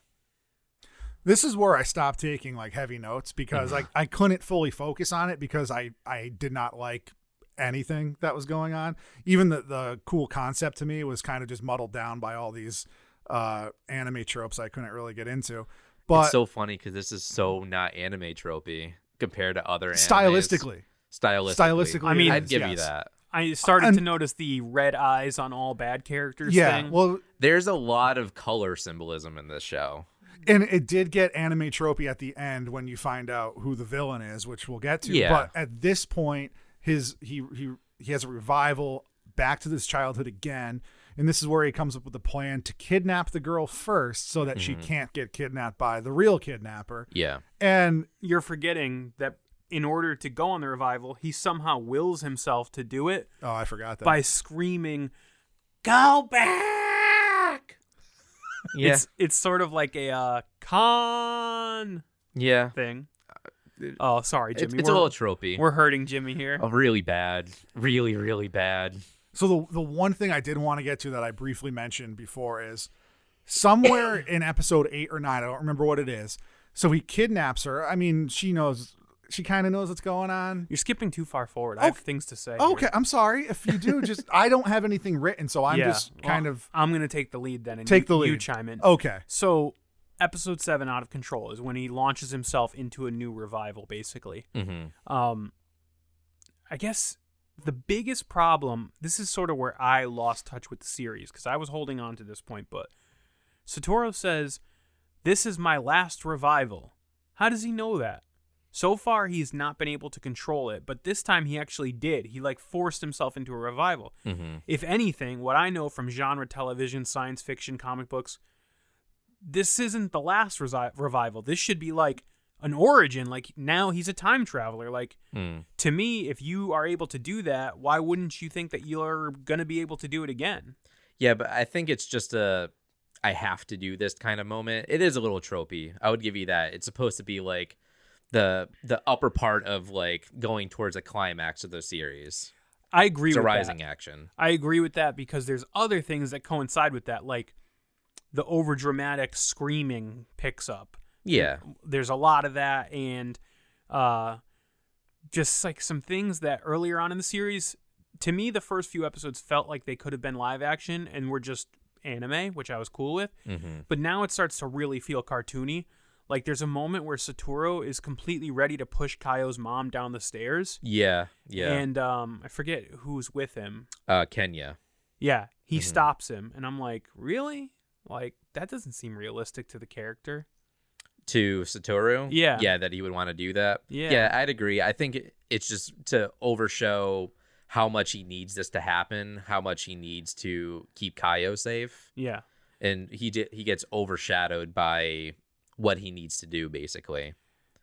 This is where I stopped taking like heavy notes because Mm-hmm. I, I couldn't fully focus on it because I, I did not like anything that was going on. Even the, the cool concept to me was kind of just muddled down by all these uh, anime tropes I couldn't really get into. But it's so funny because this is so not anime tropey compared to other animes. stylistically, Stylistically. stylistically, I mean- I'd is, give you that. I started And- to notice the red eyes on all bad characters Yeah, thing. well, There's a lot of color symbolism in this show. and it did get anime tropey at the end when you find out who the villain is, which we'll get to. Yeah. But at this point, his he he he has a revival back to this childhood again, and this is where he comes up with a plan to kidnap the girl first, so that she can't get kidnapped by the real kidnapper. Yeah. And You're forgetting that in order to go on the revival, he somehow wills himself to do it oh, I forgot that. by screaming, "Go back!" Yeah. It's it's sort of like a uh, con yeah. thing. Oh, sorry, Jimmy. it's a little tropey. we're hurting Jimmy here. Oh, really bad. Really, really bad. So the the one thing I did want to get to that I briefly mentioned before is somewhere in episode eight or nine, I don't remember what it is. So he kidnaps her. I mean, she knows she kind of knows what's going on. You're skipping too far forward. I have things to say. Okay, here. I'm sorry if you do. Just I don't have anything written, so I'm Yeah, just kind well, of I'm gonna take the lead then, and take you, the lead. You chime in. Okay, So, episode seven, out of control, is when he launches himself into a new revival, basically. Mm-hmm. Um, I guess the biggest problem. This is sort of where I lost touch with the series because I was holding on to this point, but Satoru says, "This is my last revival." How does he know that? So far, he's not been able to control it, but this time he actually did. He like forced himself into a revival. Mm-hmm. If anything, what I know from genre television, science fiction, comic books, this isn't the last resi- revival. This should be like an origin. Like now he's a time traveler. Like Mm. to me, if you are able to do that, why wouldn't you think that you're gonna be able to do it again? Yeah, but I think it's just a I have to do this kind of moment. It is a little tropey. I would give you that. It's supposed to be like the the upper part of like going towards a climax of the series. I agree It's a with rising that. action. I agree with that because there's other things that coincide with that, like the over dramatic screaming picks up. Yeah. there's a lot of that and uh just like some things that earlier on in the series to me the first few episodes felt like they could have been live action and were just anime which i was cool with Mm-hmm. but now it starts to really feel cartoony like there's a moment where satoru is completely ready to push kayo's mom down the stairs Yeah. Yeah. and um i forget who's with him uh Kenya. yeah he Mhm. stops him and i'm like really like that doesn't seem realistic to the character to Satoru. Yeah. Yeah, that he would want to do that. Yeah. Yeah, I'd agree. I think it's just to overshow how much he needs this to happen, how much he needs to keep Kayo safe. yeah And he did he gets overshadowed by what he needs to do basically.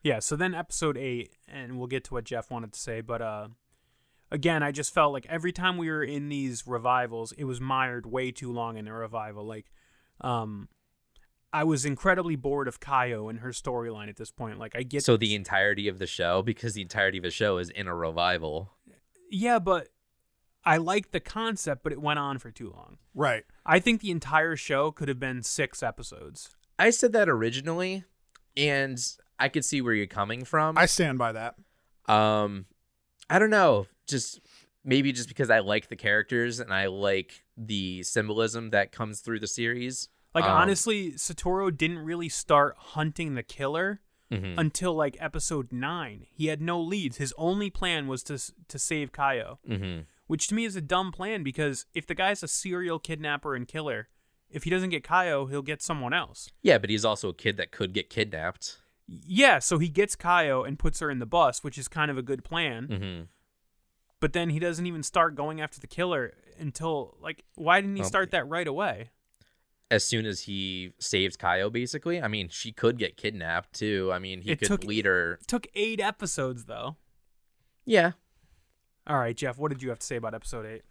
Yeah, so then episode 8 and we'll get to what Jeff wanted to say, but uh again, I just felt like every time we were in these revivals, it was mired way too long in a revival. Like um I was incredibly bored of Kayo and her storyline at this point. Like I get So the entirety of the show because the entirety of the show is in a revival. Yeah, but I liked the concept, but it went on for too long. right. I think the entire show could have been 6 episodes. I said that originally and I could see where you're coming from. I stand by that. Um, I don't know. Just maybe just because I like the characters and I like the symbolism that comes through the series. Like Um, honestly, Satoru didn't really start hunting the killer mhm. until like episode nine. He had no leads. His only plan was to to save Kayo, Mhm. which to me is a dumb plan because if the guy's a serial kidnapper and killer, if he doesn't get Kayo, he'll get someone else. Yeah, but he's also a kid that could get kidnapped. Yeah, so he gets Kayo and puts her in the bus, which is kind of a good plan. hmm But then he doesn't even start going after the killer until like why didn't he start that right away? As soon as he saves Kayo, basically. I mean, she could get kidnapped too. I mean, he It could took- lead her. It took eight episodes though. Yeah. All right, Jeff, what did you have to say about episode eight?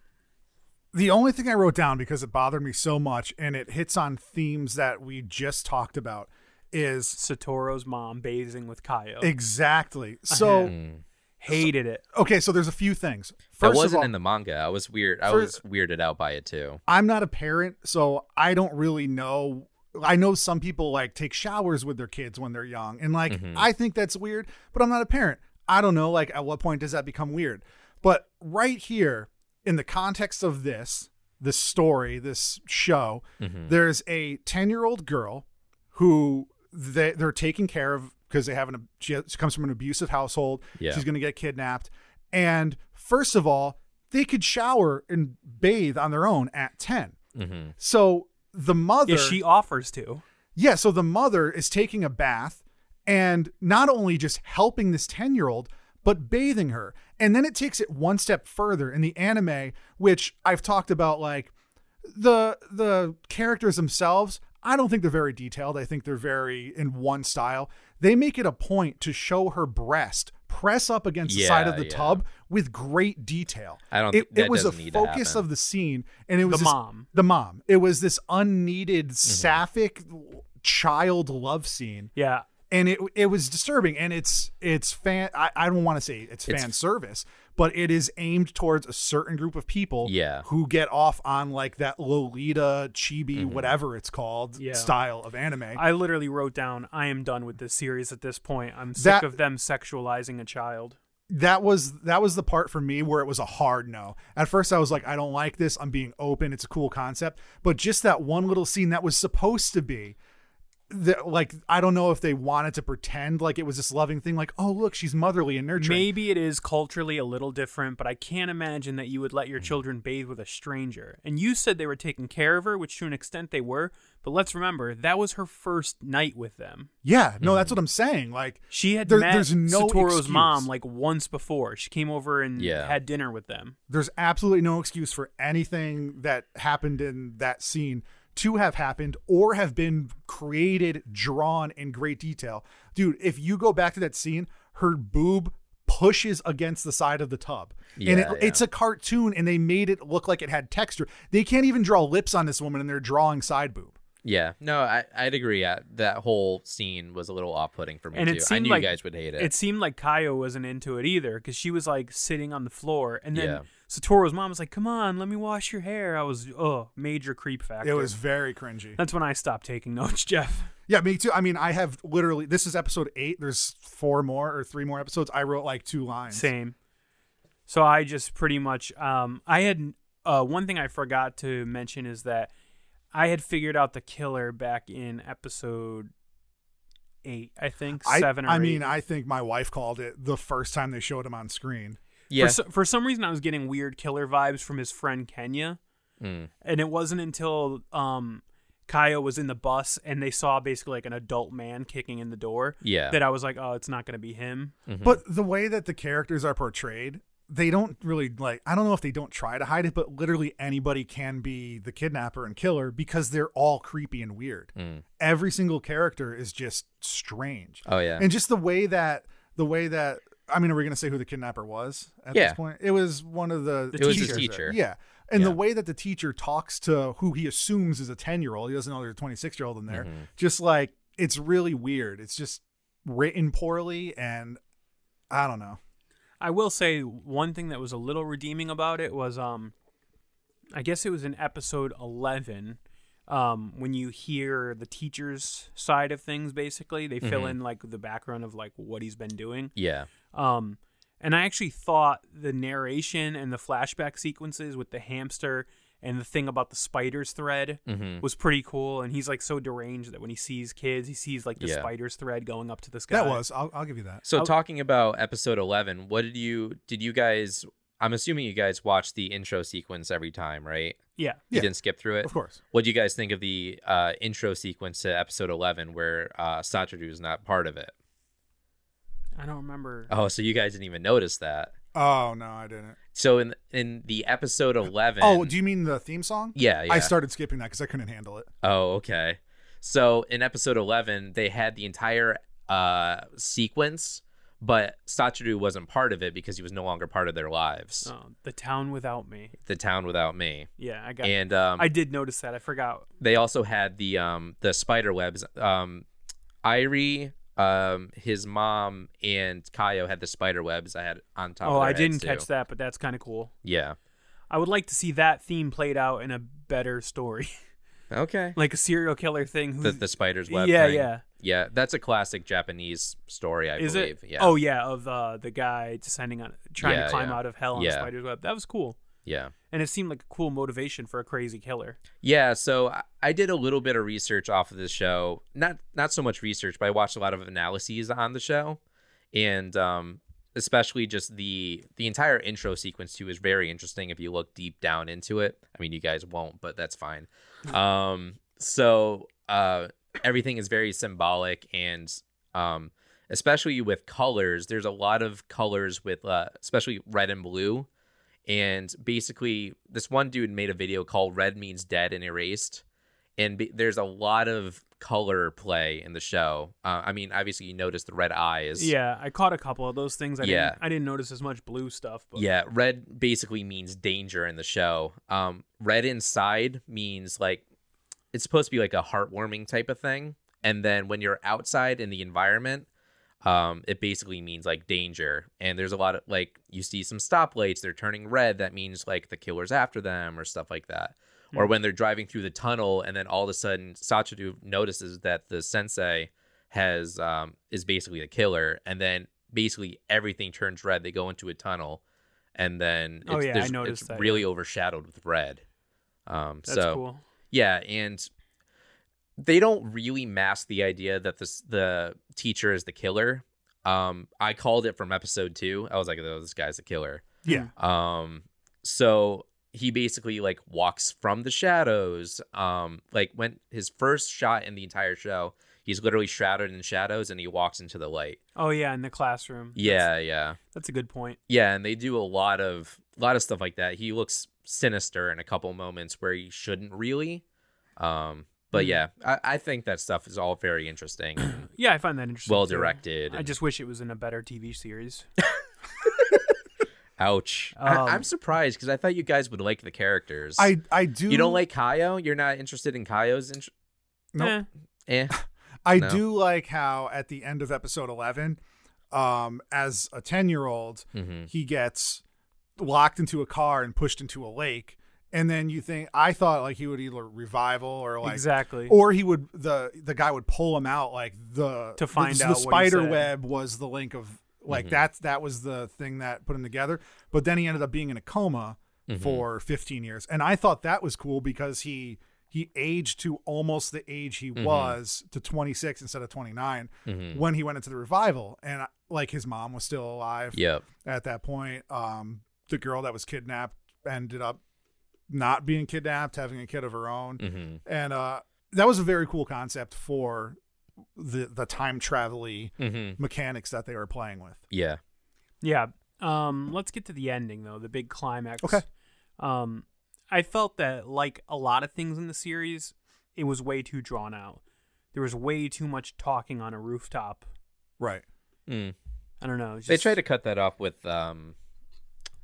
The only thing I wrote down because it bothered me so much and it hits on themes that we just talked about is Satoru's mom bathing with Kayo. exactly. So, Mm. Hated it. okay, so there's a few things. That First of wasn't all, in the manga. I was weird. I was weirded out by it too. I'm not a parent, so I don't really know. I know some people like take showers with their kids when they're young, and like Mhm. I think that's weird, but I'm not a parent. I don't know, like at what point does that become weird? But right here, in the context of this, this story, this show, Mhm. there's a 10 year old girl who they, they're taking care of because they have an she, has- she comes from an abusive household. Yeah. She's going to get kidnapped. And first of all, they could shower and bathe on their own at 10. Mhm. So the mother Yeah, she offers to. yeah, so the mother is taking a bath and not only just helping this 10 year old, but bathing her. And then it takes it one step further in the anime, which I've talked about like the the characters themselves. I don't think they're very detailed. I think they're very in one style. They make it a point to show her breast press up against the side of the yeah. tub with great detail. I don't It, that it was a need focus of the scene, and it was The this- mom. the mom. It was this unneeded Mm-hmm. sapphic child love scene, Yeah. And it it was disturbing. And it's it's fan. I, I don't want to say it's fan service, but it is aimed towards a certain group of people. Yeah. who get off on like that Lolita chibi Mm-hmm. whatever it's called Yeah. style of anime. I literally wrote down, I am done with this series at this point. I'm sick That- of them sexualizing a child. that was that was the part for me where it was a hard no. At first I was like I don't like this. I'm being open. It's a cool concept, but just that one little scene that was supposed to be that like I don't know if they wanted to pretend like it was this loving thing like oh look she's motherly and nurturing. Maybe it is culturally a little different, but I can't imagine that you would let Mm. your children bathe with a stranger. And you said they were taking care of her, which to an extent they were, but let's remember that was her first night with them. Yeah, no, that's what I'm saying. Like She had There- met there's no Satoru's excuse. mom like once before. She came over and Yeah. had dinner with them. there's absolutely no excuse for anything that happened in that scene to have happened or have been created, drawn in great detail. Dude, if you go back to that scene, her boob pushes against the side of the tub. and it, Yeah, yeah. it's a cartoon and they made it look like it had texture. They can't even draw lips on this woman and they're drawing side boob. Yeah, no, I, I'd agree. Yeah, that whole scene was a little off-putting for me And too. it I seemed knew like you guys would hate it. It seemed like Kayo wasn't into it either because she was like sitting on the floor, and then Yeah. Satoru's mom was like, "Come on, let me wash your hair." I was, oh, major creep factor. It was very cringy. That's when I stopped taking notes, Jeff. Yeah, me too. I mean, I have literally, this is episode eight. There's four more or three more episodes. I wrote like two lines. Same. So I just pretty much, um, I had uh, one thing I forgot to mention is that I had figured out the killer back in episode eight, I think I, seven or I eight. mean, I think my wife called it the first time they showed him on screen. Yeah, For, so, for some reason, I was getting weird killer vibes from his friend Kenya, Mm. and it wasn't until um, Kayo was in the bus and they saw basically like an adult man kicking in the door yeah. that I was like, oh, it's not going to be him. Mhm. But the way that the characters are portrayed, they don't really like. I don't know if they don't try to hide it, but literally anybody can be the kidnapper and killer because they're all creepy and weird. Mm. Every single character is just strange, Oh yeah. and just the way that the way that. I mean, are we going to say who the kidnapper was at Yeah. this point? It was one of the. The It teachers there. teacher. Yeah. And the way that the teacher talks to who he assumes is a 10 year old, he doesn't know there's a 26 year old in there. Mhm. Just like, it's really weird. It's just written poorly. And I don't know. I will say one thing that was a little redeeming about it was um I guess it was in episode 11 um when you hear the teacher's side of things basically they fill Mhm. in like the background of like what he's been doing yeah. um And I actually thought the narration and the flashback sequences with the hamster and the thing about the spider's thread Mm-hmm. was pretty cool. And he's like so deranged that when he sees kids, he sees like the Yeah. spider's thread going up to the sky. That was. I'll, I'll give you that. So I'll- talking about episode 11, what did you did you guys I'm assuming you guys watch the intro sequence every time, right? yeah. You Yeah, didn't skip through it. Of course. What do you guys think of the uh, intro sequence to episode 11 where uh, Satoru is not part of it? I don't remember. Oh, so you guys didn't even notice that. Oh no, I didn't. So in in the episode 11 Oh, do you mean the theme song? Yeah, yeah. I started skipping that because I couldn't handle it. Oh, okay. So in episode 11, they had the entire uh, sequence, but Satoru wasn't part of it because he was no longer part of their lives. Oh, the town without me. The town without me. Yeah, I got. And um, I did notice that. I forgot. they also had the um the spider webs. Um, Airi, um, his mom, and Kayo had the spider webs. I had on top. Oh, I didn't catch too. that, but that's kind of cool. Yeah. I would like to see that theme played out in a better story, Okay. like a serial killer thing. Who's, The the spider's web. yeah, thing. yeah. Yeah, that's a classic Japanese story, I Is believe. it? Yeah. Oh yeah, of uh, the guy descending on, trying Yeah, to climb yeah. out of hell on Yeah. a spider's web. That was cool, yeah. and it seemed like a cool motivation for a crazy killer. Yeah, so I- did a little bit of research off of this show. Not not so much research, but I watched a lot of analyses on the show, and um, especially just the the entire intro sequence too is very interesting if you look deep down into it. I mean, you guys won't, but that's fine. Um, so uh, everything is very symbolic, and um, especially with colors, there's a lot of colors with uh, especially red and blue and basically this one dude made a video called red means dead and erased and be- there's a lot of color play in the show uh, i mean obviously you notice the red eyes Yeah, I caught a couple of those things. I Yeah. didn't, I didn't notice as much blue stuff. But yeah red basically means danger in the show um red inside means like it's supposed to be like a heartwarming type of thing and then when you're outside in the environment um it basically means like danger and there's a lot of like you see some stoplights they're turning red that means like the killer's after them or stuff like that or when they're driving through the tunnel and then all of a sudden Satoru notices that the sensei has um is basically the killer and then basically everything turns red they go into a tunnel and then Oh, it's, yeah, I noticed it's that, really overshadowed with red um that's so cool. yeah, and they don't really mask the idea that this the teacher is the killer. Um, I called it from episode two. I was like, "Oh, this guy's the killer." Yeah. Um, so he basically like walks from the shadows. Um, like when his first shot in the entire show, he's literally shrouded in shadows, and he walks into the light. Oh yeah, in the classroom. Yeah, yeah, that's, that's a good point. yeah. And they do a lot of a lot of stuff like that. He looks sinister in a couple moments where he shouldn't really. Um, but Hmm. yeah, I, I think that stuff is all very interesting, Yeah, I find that interesting. well directed. I just wish it was in a better TV series. ouch. Um, I, I'm surprised because I thought you guys would like the characters. I I do. you don't like Kayo? You're not interested in Kayo's? Int- Nope. Eh, eh. I No. do like how at the end of episode eleven, um, as a ten year old, Mhm. he gets locked into a car and pushed into a lake. And then you think I thought like he would either revival or like exactly. or he would the the guy would pull him out like the To find the, out the what he spider said. web was the link of like Mhm. that's that was the thing that put him together but then he ended up being in a coma Mhm. for 15 years and i thought that was cool because he he aged to almost the age he Mhm. was to 26 instead of 29 Mhm. when he went into the revival and like his mom was still alive Yep. at that point um the girl that was kidnapped ended up not being kidnapped having a kid of her own hmm and uh that was a very cool concept for the the time travel hmm mechanics that they were playing with Yeah. Yeah. Um, let's get to the ending though, the big climax. Okay. Um, I felt that like a lot of things in the series, it was way too drawn out. There was way too much talking on a rooftop. right Mm. I don't know. it's They tried to cut that off with um,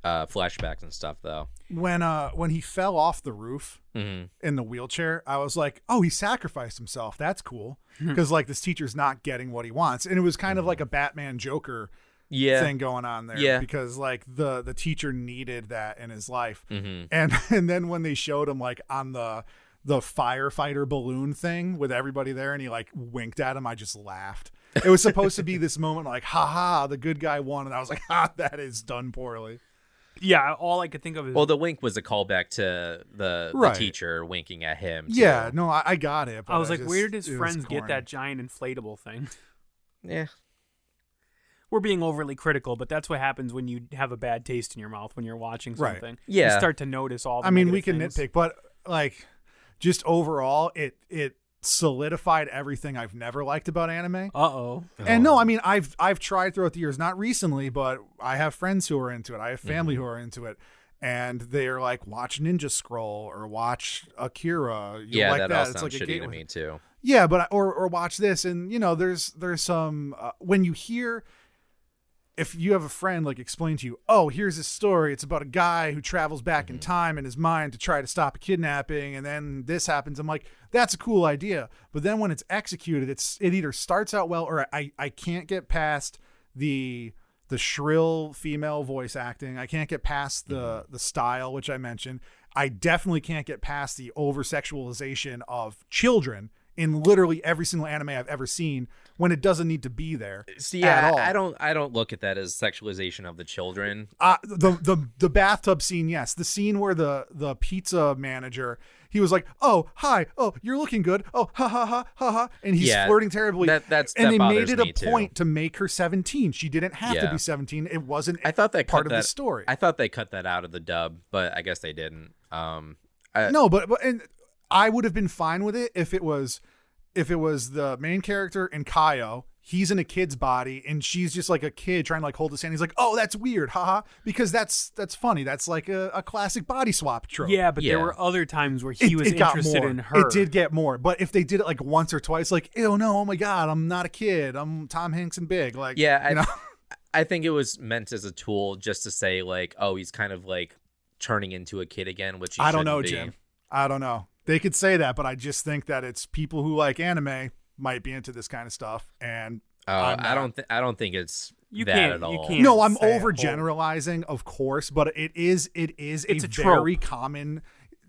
uh, flashbacks and stuff, though. when uh when he fell off the roof hmm in the wheelchair i was like oh he sacrificed himself that's cool because like this teacher's not getting what he wants and it was kind of like a batman joker Yeah. thing going on there Yeah. because like the the teacher needed that in his life hmm and and then when they showed him like on the the firefighter balloon thing with everybody there and he like winked at him i just laughed It was supposed to be this moment like, haha, the good guy won. And I was like, ah, that is done poorly. Yeah, all I could think of is Well, the wink was a callback to the, Right. the teacher winking at him. Yeah, no, I, I got it. but I was like, just- where did his it was friends get corny. that giant inflatable thing? yeah. We're being overly critical, but that's what happens when you have a bad taste in your mouth when you're watching Right. something. Yeah. you start to notice all. The I mean, we negative can things. nitpick, but like, just overall, it it solidified everything I've never liked about anime. Uh oh. And no, I mean I've I've tried throughout the years, not recently, but I have friends who are into it. I have family Mm-hmm. who are into it, and they're like watch Ninja Scroll or watch Akira. You Yeah, like that, that? all It's sounds like a shitty to me too. Yeah, but or or watch this, and you know, there's there's some uh, when you hear. If you have a friend like explain to you, oh, here's this story. It's about a guy who travels back Mm-hmm. in time in his mind to try to stop a kidnapping, and then this happens. I'm like, that's a cool idea. But then when it's executed, it's it either starts out well or I I can't get past the the shrill female voice acting. I can't get past the Mm-hmm. the style, which I mentioned. I definitely can't get past the over sexualization of children in literally every single anime I've ever seen when it doesn't need to be there. See, yeah. I don't I don't look at that as sexualization of the children. Uh, the the the bathtub scene, yes. The scene where the the pizza manager he was like, "Oh, hi. Oh, you're looking good. Oh, ha ha ha ha ha," and he's Yeah, flirting terribly. that- that's- and that they made it a too. point to make her 17. She didn't have to be 17. It wasn't. I thought they part of that, the story. I thought they cut that out of the dub, but I guess they didn't. Um, I, no, but but and I would have been fine with it if it was if it was the main character and Kayo. He's in a kid's body and she's just like a kid trying to like hold his hand. He's like, "Oh, that's weird, haha," because that's that's funny. That's like a, a classic body swap trope. Yeah, but there were other times where he it, was it interested more. in her. It did get more, but if they did it like once or twice, like, "Oh no, oh my god, I'm not a kid. I'm Tom Hanks and big. Like, yeah, I, you know? I think it was meant as a tool just to say like, oh, he's kind of like turning into a kid again, which he I don't know, shouldn't be. Jim. I don't know. They could say that, but I just think that it's people who like anime might be into this kind of stuff, and I'm I not. don't. Th- I don't think it's You that can't- at you all. can't. no, I'm say a overgeneralizing, of course, but it is it is It's a, a trope. very common.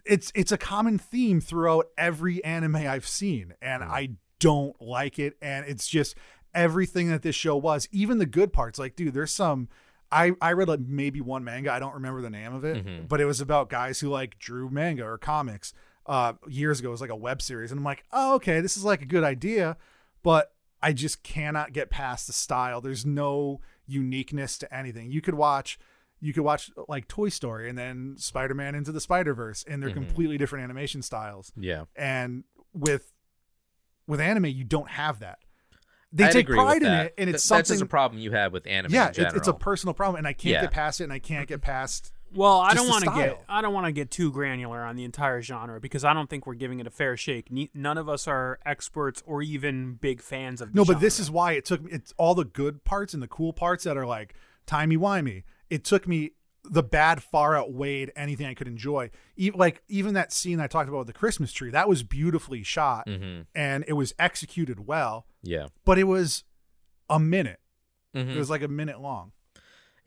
It's it's a common theme throughout every anime I've seen, and Hmm. I don't like it. And it's just everything that this show was, even the good parts. Like, dude, there's some. I I read like maybe one manga. I don't remember the name of it, Mm-hmm. but it was about guys who like drew manga or comics. Uh, years ago, it was like a web series, and I'm like, oh, okay, this is like a good idea, but I just cannot get past the style. There's no uniqueness to anything. You could watch you could watch like Toy Story and then Spider-Man into the Spider-Verse and they're Mm-hmm. completely different animation styles. Yeah, And with with anime you don't have that. They I'd take pride in it and Th- something. that's just a problem you have with anime. Yeah, it's, it's a personal problem and I can't Yeah. get past it and I can't get past Well, I don't want to get. I don't want to get too granular on the entire genre because I don't think we're giving it a fair shake. Ne- None of us are experts or even big fans of. The No, but this is why it took me. It's all the good parts and the cool parts that are like timey wimey. It took me. The bad far outweighed anything I could enjoy. Even like even that scene I talked about with the Christmas tree, that was beautifully shot Mm-hmm. and it was executed well. Yeah, But it was a minute. Mhm. It was like a minute long.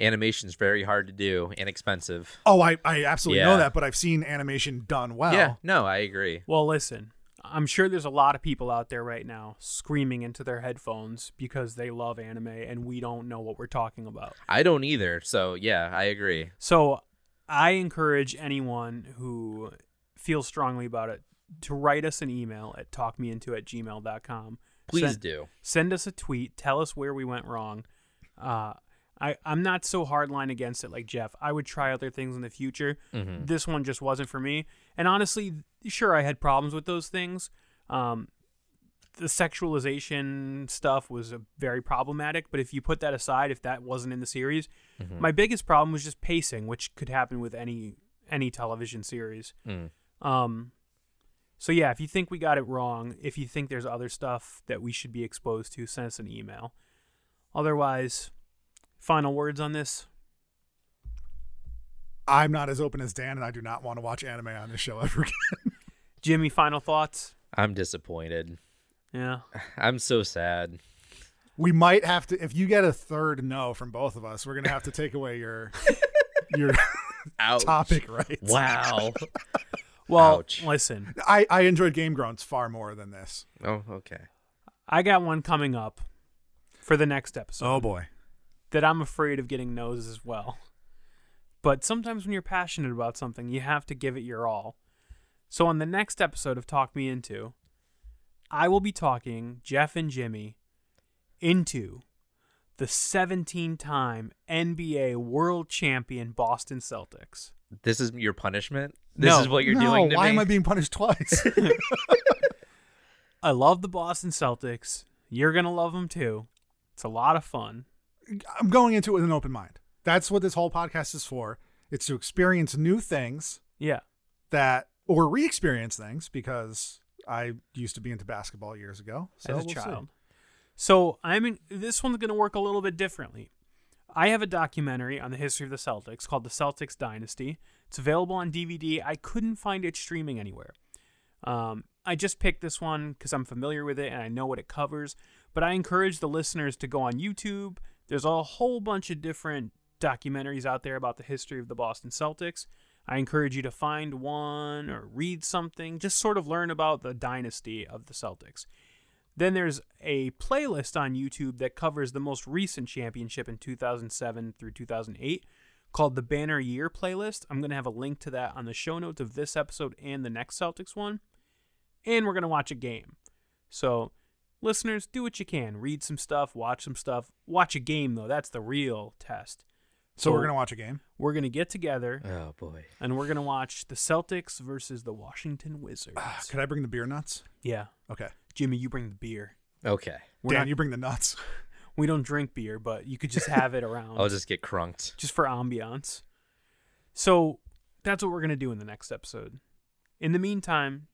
Animation's very hard to do and expensive. Oh, I I absolutely know that. But I've seen animation done well. yeah, no, I agree. Well, listen, I'm sure there's a lot of people out there right now screaming into their headphones because they love anime and we don't know what we're talking about. I don't either. So yeah, I agree. So I encourage anyone who feels strongly about it to write us an email at talkmeinto at gmail.com. Please Send, do. send us a tweet. Tell us where we went wrong. Uh, I, I'm not so hardline against it like Jeff. I would try other things in the future. Mm-hmm. This one just wasn't for me. And honestly, sure, I had problems with those things. Um, the sexualization stuff was very problematic, but if you put that aside, if that wasn't in the series, Mm-hmm. my biggest problem was just pacing, which could happen with any any television series. Mm. Um, so yeah, if you think we got it wrong, if you think there's other stuff that we should be exposed to, send us an email. Otherwise, final words on this. I'm not as open as Dan, and I do not want to watch anime on this show ever again. Jimmy, final thoughts. I'm disappointed. Yeah. I'm so sad. we might have to if you get a third no from both of us, we're gonna have to take away your your Ouch. topic rights. Wow. Well, Ouch. listen, I, I enjoyed Game Grunts far more than this. oh, okay. I got one coming up for the next episode Oh boy. That I'm afraid of getting no's as well. But sometimes when you're passionate about something, you have to give it your all. So on the next episode of Talk Me Into, I will be talking Jeff and Jimmy into the 17 time NBA world champion Boston Celtics. This is your punishment. This No. is what you're no, doing to why me. am I being punished twice? I love the Boston Celtics. You're going to love them too. It's a lot of fun. I'm going into it with an open mind. That's what this whole podcast is for. It's to experience new things Yeah. that, or re-experience things because I used to be into basketball years ago. So as a we'll see. child. So I'm in, this one's going to work a little bit differently. I have a documentary on the history of the Celtics called The Celtics Dynasty. It's available on DVD. I couldn't find it streaming anywhere. Um, I just picked this one because I'm familiar with it and I know what it covers. But I encourage the listeners to go on YouTube. There's a whole bunch of different documentaries out there about the history of the Boston Celtics. I encourage you to find one or read something, just sort of learn about the dynasty of the Celtics. Then there's a playlist on YouTube that covers the most recent championship in 2007 through 2008 called the Banner Year playlist. I'm going to have a link to that on the show notes of this episode and the next Celtics one. And we're going to watch a game. So, listeners, do what you can. Read some stuff, watch some stuff. Watch a game, though. That's the real test. So we're gonna watch a game. We're going to get together oh boy. and we're going to watch the Celtics versus the Washington Wizards. Ah, could I bring the beer nuts? yeah. Okay. Jimmy, you bring the beer. Okay. We're Dan, not- you bring the nuts. We don't drink beer, but you could just have it around. I'll just get crunked. just for ambiance. So that's what we're gonna do in the next episode. In the meantime,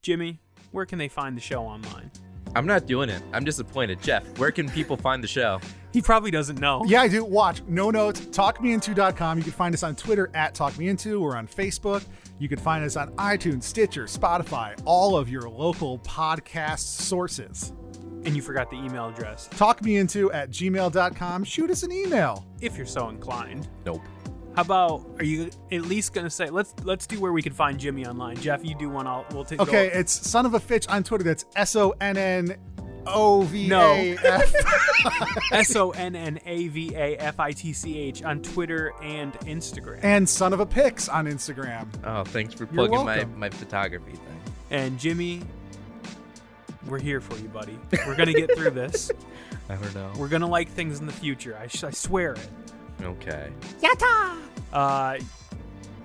Jimmy, where can they find the show online? I'm not doing it. I'm disappointed. Jeff, where can people find the show? He probably doesn't know. Yeah, I do. Watch. No notes. TalkMeInto.com. You can find us on Twitter at TalkMeInto. We're on Facebook. You can find us on iTunes, Stitcher, Spotify, all of your local podcast sources. And you forgot the email address. TalkMeInto at gmail.com. Shoot us an email. If you're so inclined. Nope. How about are you at least gonna say let's let's do where we can find Jimmy online. Jeff, you do one, I'll we'll take Okay, go- it's son of a fitch on Twitter. That's S O N N O V No. A F. S O N N A V A F I T C H on Twitter and Instagram. And son of a pics on Instagram. Oh, thanks for plugging my, my photography thing. And Jimmy, we're here for you, buddy. We're gonna get through this. I don't know. We're gonna like things in the future. I, sh- I swear it. Okay. Uh,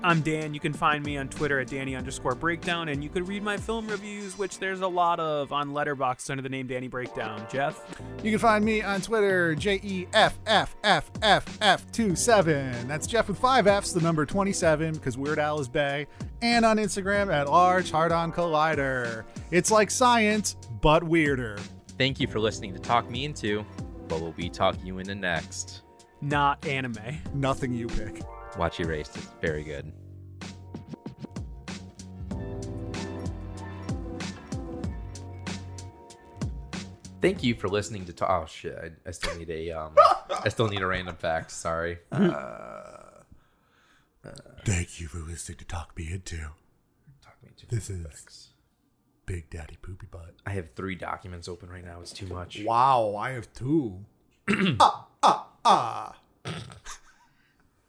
I'm Dan. You can find me on Twitter at Danny underscore Breakdown, and you can read my film reviews, which there's a lot of on Letterboxd under the name Danny Breakdown. Jeff, You can find me on Twitter, J E F F F F F 27. That's Jeff with five F's, the number 27, because Weird Al is Bay. And on Instagram at Large Hard On Collider. It's like science, but weirder. Thank you for listening to Talk Me Into, but we'll be talking you into next. Not anime. Nothing you pick. Watch Erased. It's very good. Thank you for listening to. Ta- oh shit! I, I still need a. Um, I still need a random fact. Sorry. Thank you for listening to Talk Me Into. Talk me into This is- facts. Big Daddy Poopy Butt. I have three documents open right now. It's too much. Wow, I have two. ah, ah, ah. All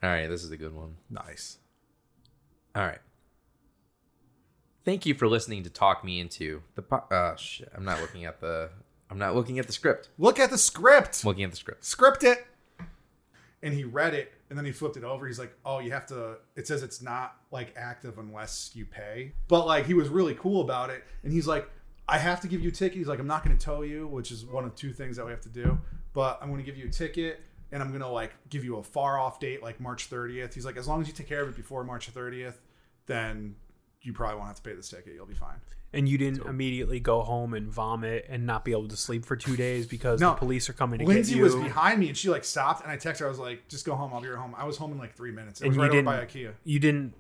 right, this is a good one. Nice. All right. Thank you for listening to Talk Me Into the. Po- oh shit! I'm not looking at the. I'm not looking at the script. Look at the script. I'm looking at the script. script it. And he read it and then he flipped it over. He's like, oh, you have to, it says it's not like active unless you pay. But like, he was really cool about it. And he's like, I have to give you a ticket. He's like, I'm not going to tow you, which is one of two things that we have to do. But I'm going to give you a ticket and I'm going to like give you a far off date, like March 30th. He's like, as long as you take care of it before March 30th, then you probably won't have to pay this ticket. You'll be fine. And you didn't immediately go home and vomit and not be able to sleep for two days because No. the police are coming to Lindsay get you. was behind me and she like stopped and I texted her. I was like, just go home. I'll be right home. I was home in like three minutes. It and was right over by Ikea. You didn't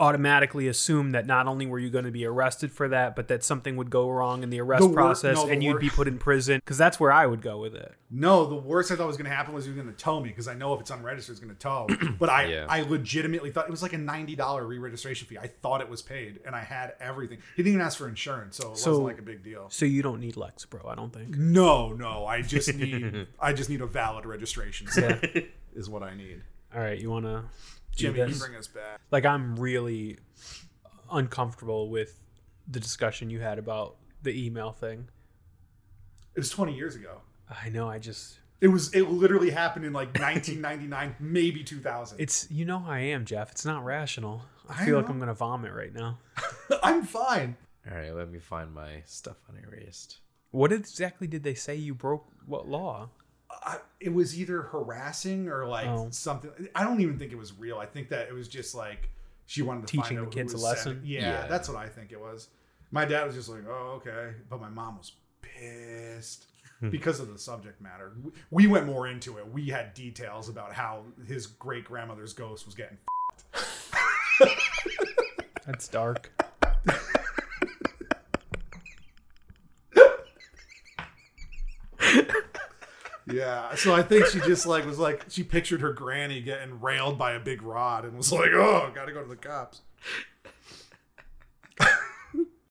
automatically assume that not only were you going to be arrested for that, but that something would go wrong in the arrest The wor- process no, the and you'd wor- be put in prison. Because that's where I would go with it. No, the worst I thought was going to happen was he was going to tow me because I know if it's unregistered, it's going to tow. But I, Yeah. I legitimately thought it was like a ninety dollar re registration fee. I thought it was paid, and I had everything. He didn't even ask for insurance, so it So- wasn't like a big deal. So you don't need Lex, bro. I don't think. No, no, I just need, I just need a valid registration. slip is what I need. All right, you want to Jimmy, you this? bring us back. like I'm really uncomfortable with the discussion you had about the email thing. It was twenty years ago. I know. I just It was. It literally happened in like 1999, maybe 2000. it's you know how I am, Jeff. It's not rational. I I feel like. I'm gonna vomit right now. I'm fine. All right, let me find my stuff unerased. What exactly did they say you broke? What law? I, it was either harassing or like Oh. something. I don't even think it was real. I think that it was just like she wanted to Teaching find the kids a lesson? Yeah, Yeah. that's what I think it was. My dad was just like, "Oh, okay," but my mom was pissed hmm. because of the subject matter. We- We went more into it. We had details about how his great grandmother's ghost was getting. That's dark. Yeah, so I think she just like was like she pictured her granny getting railed by a big rod and was like, "Oh, got to go to the cops."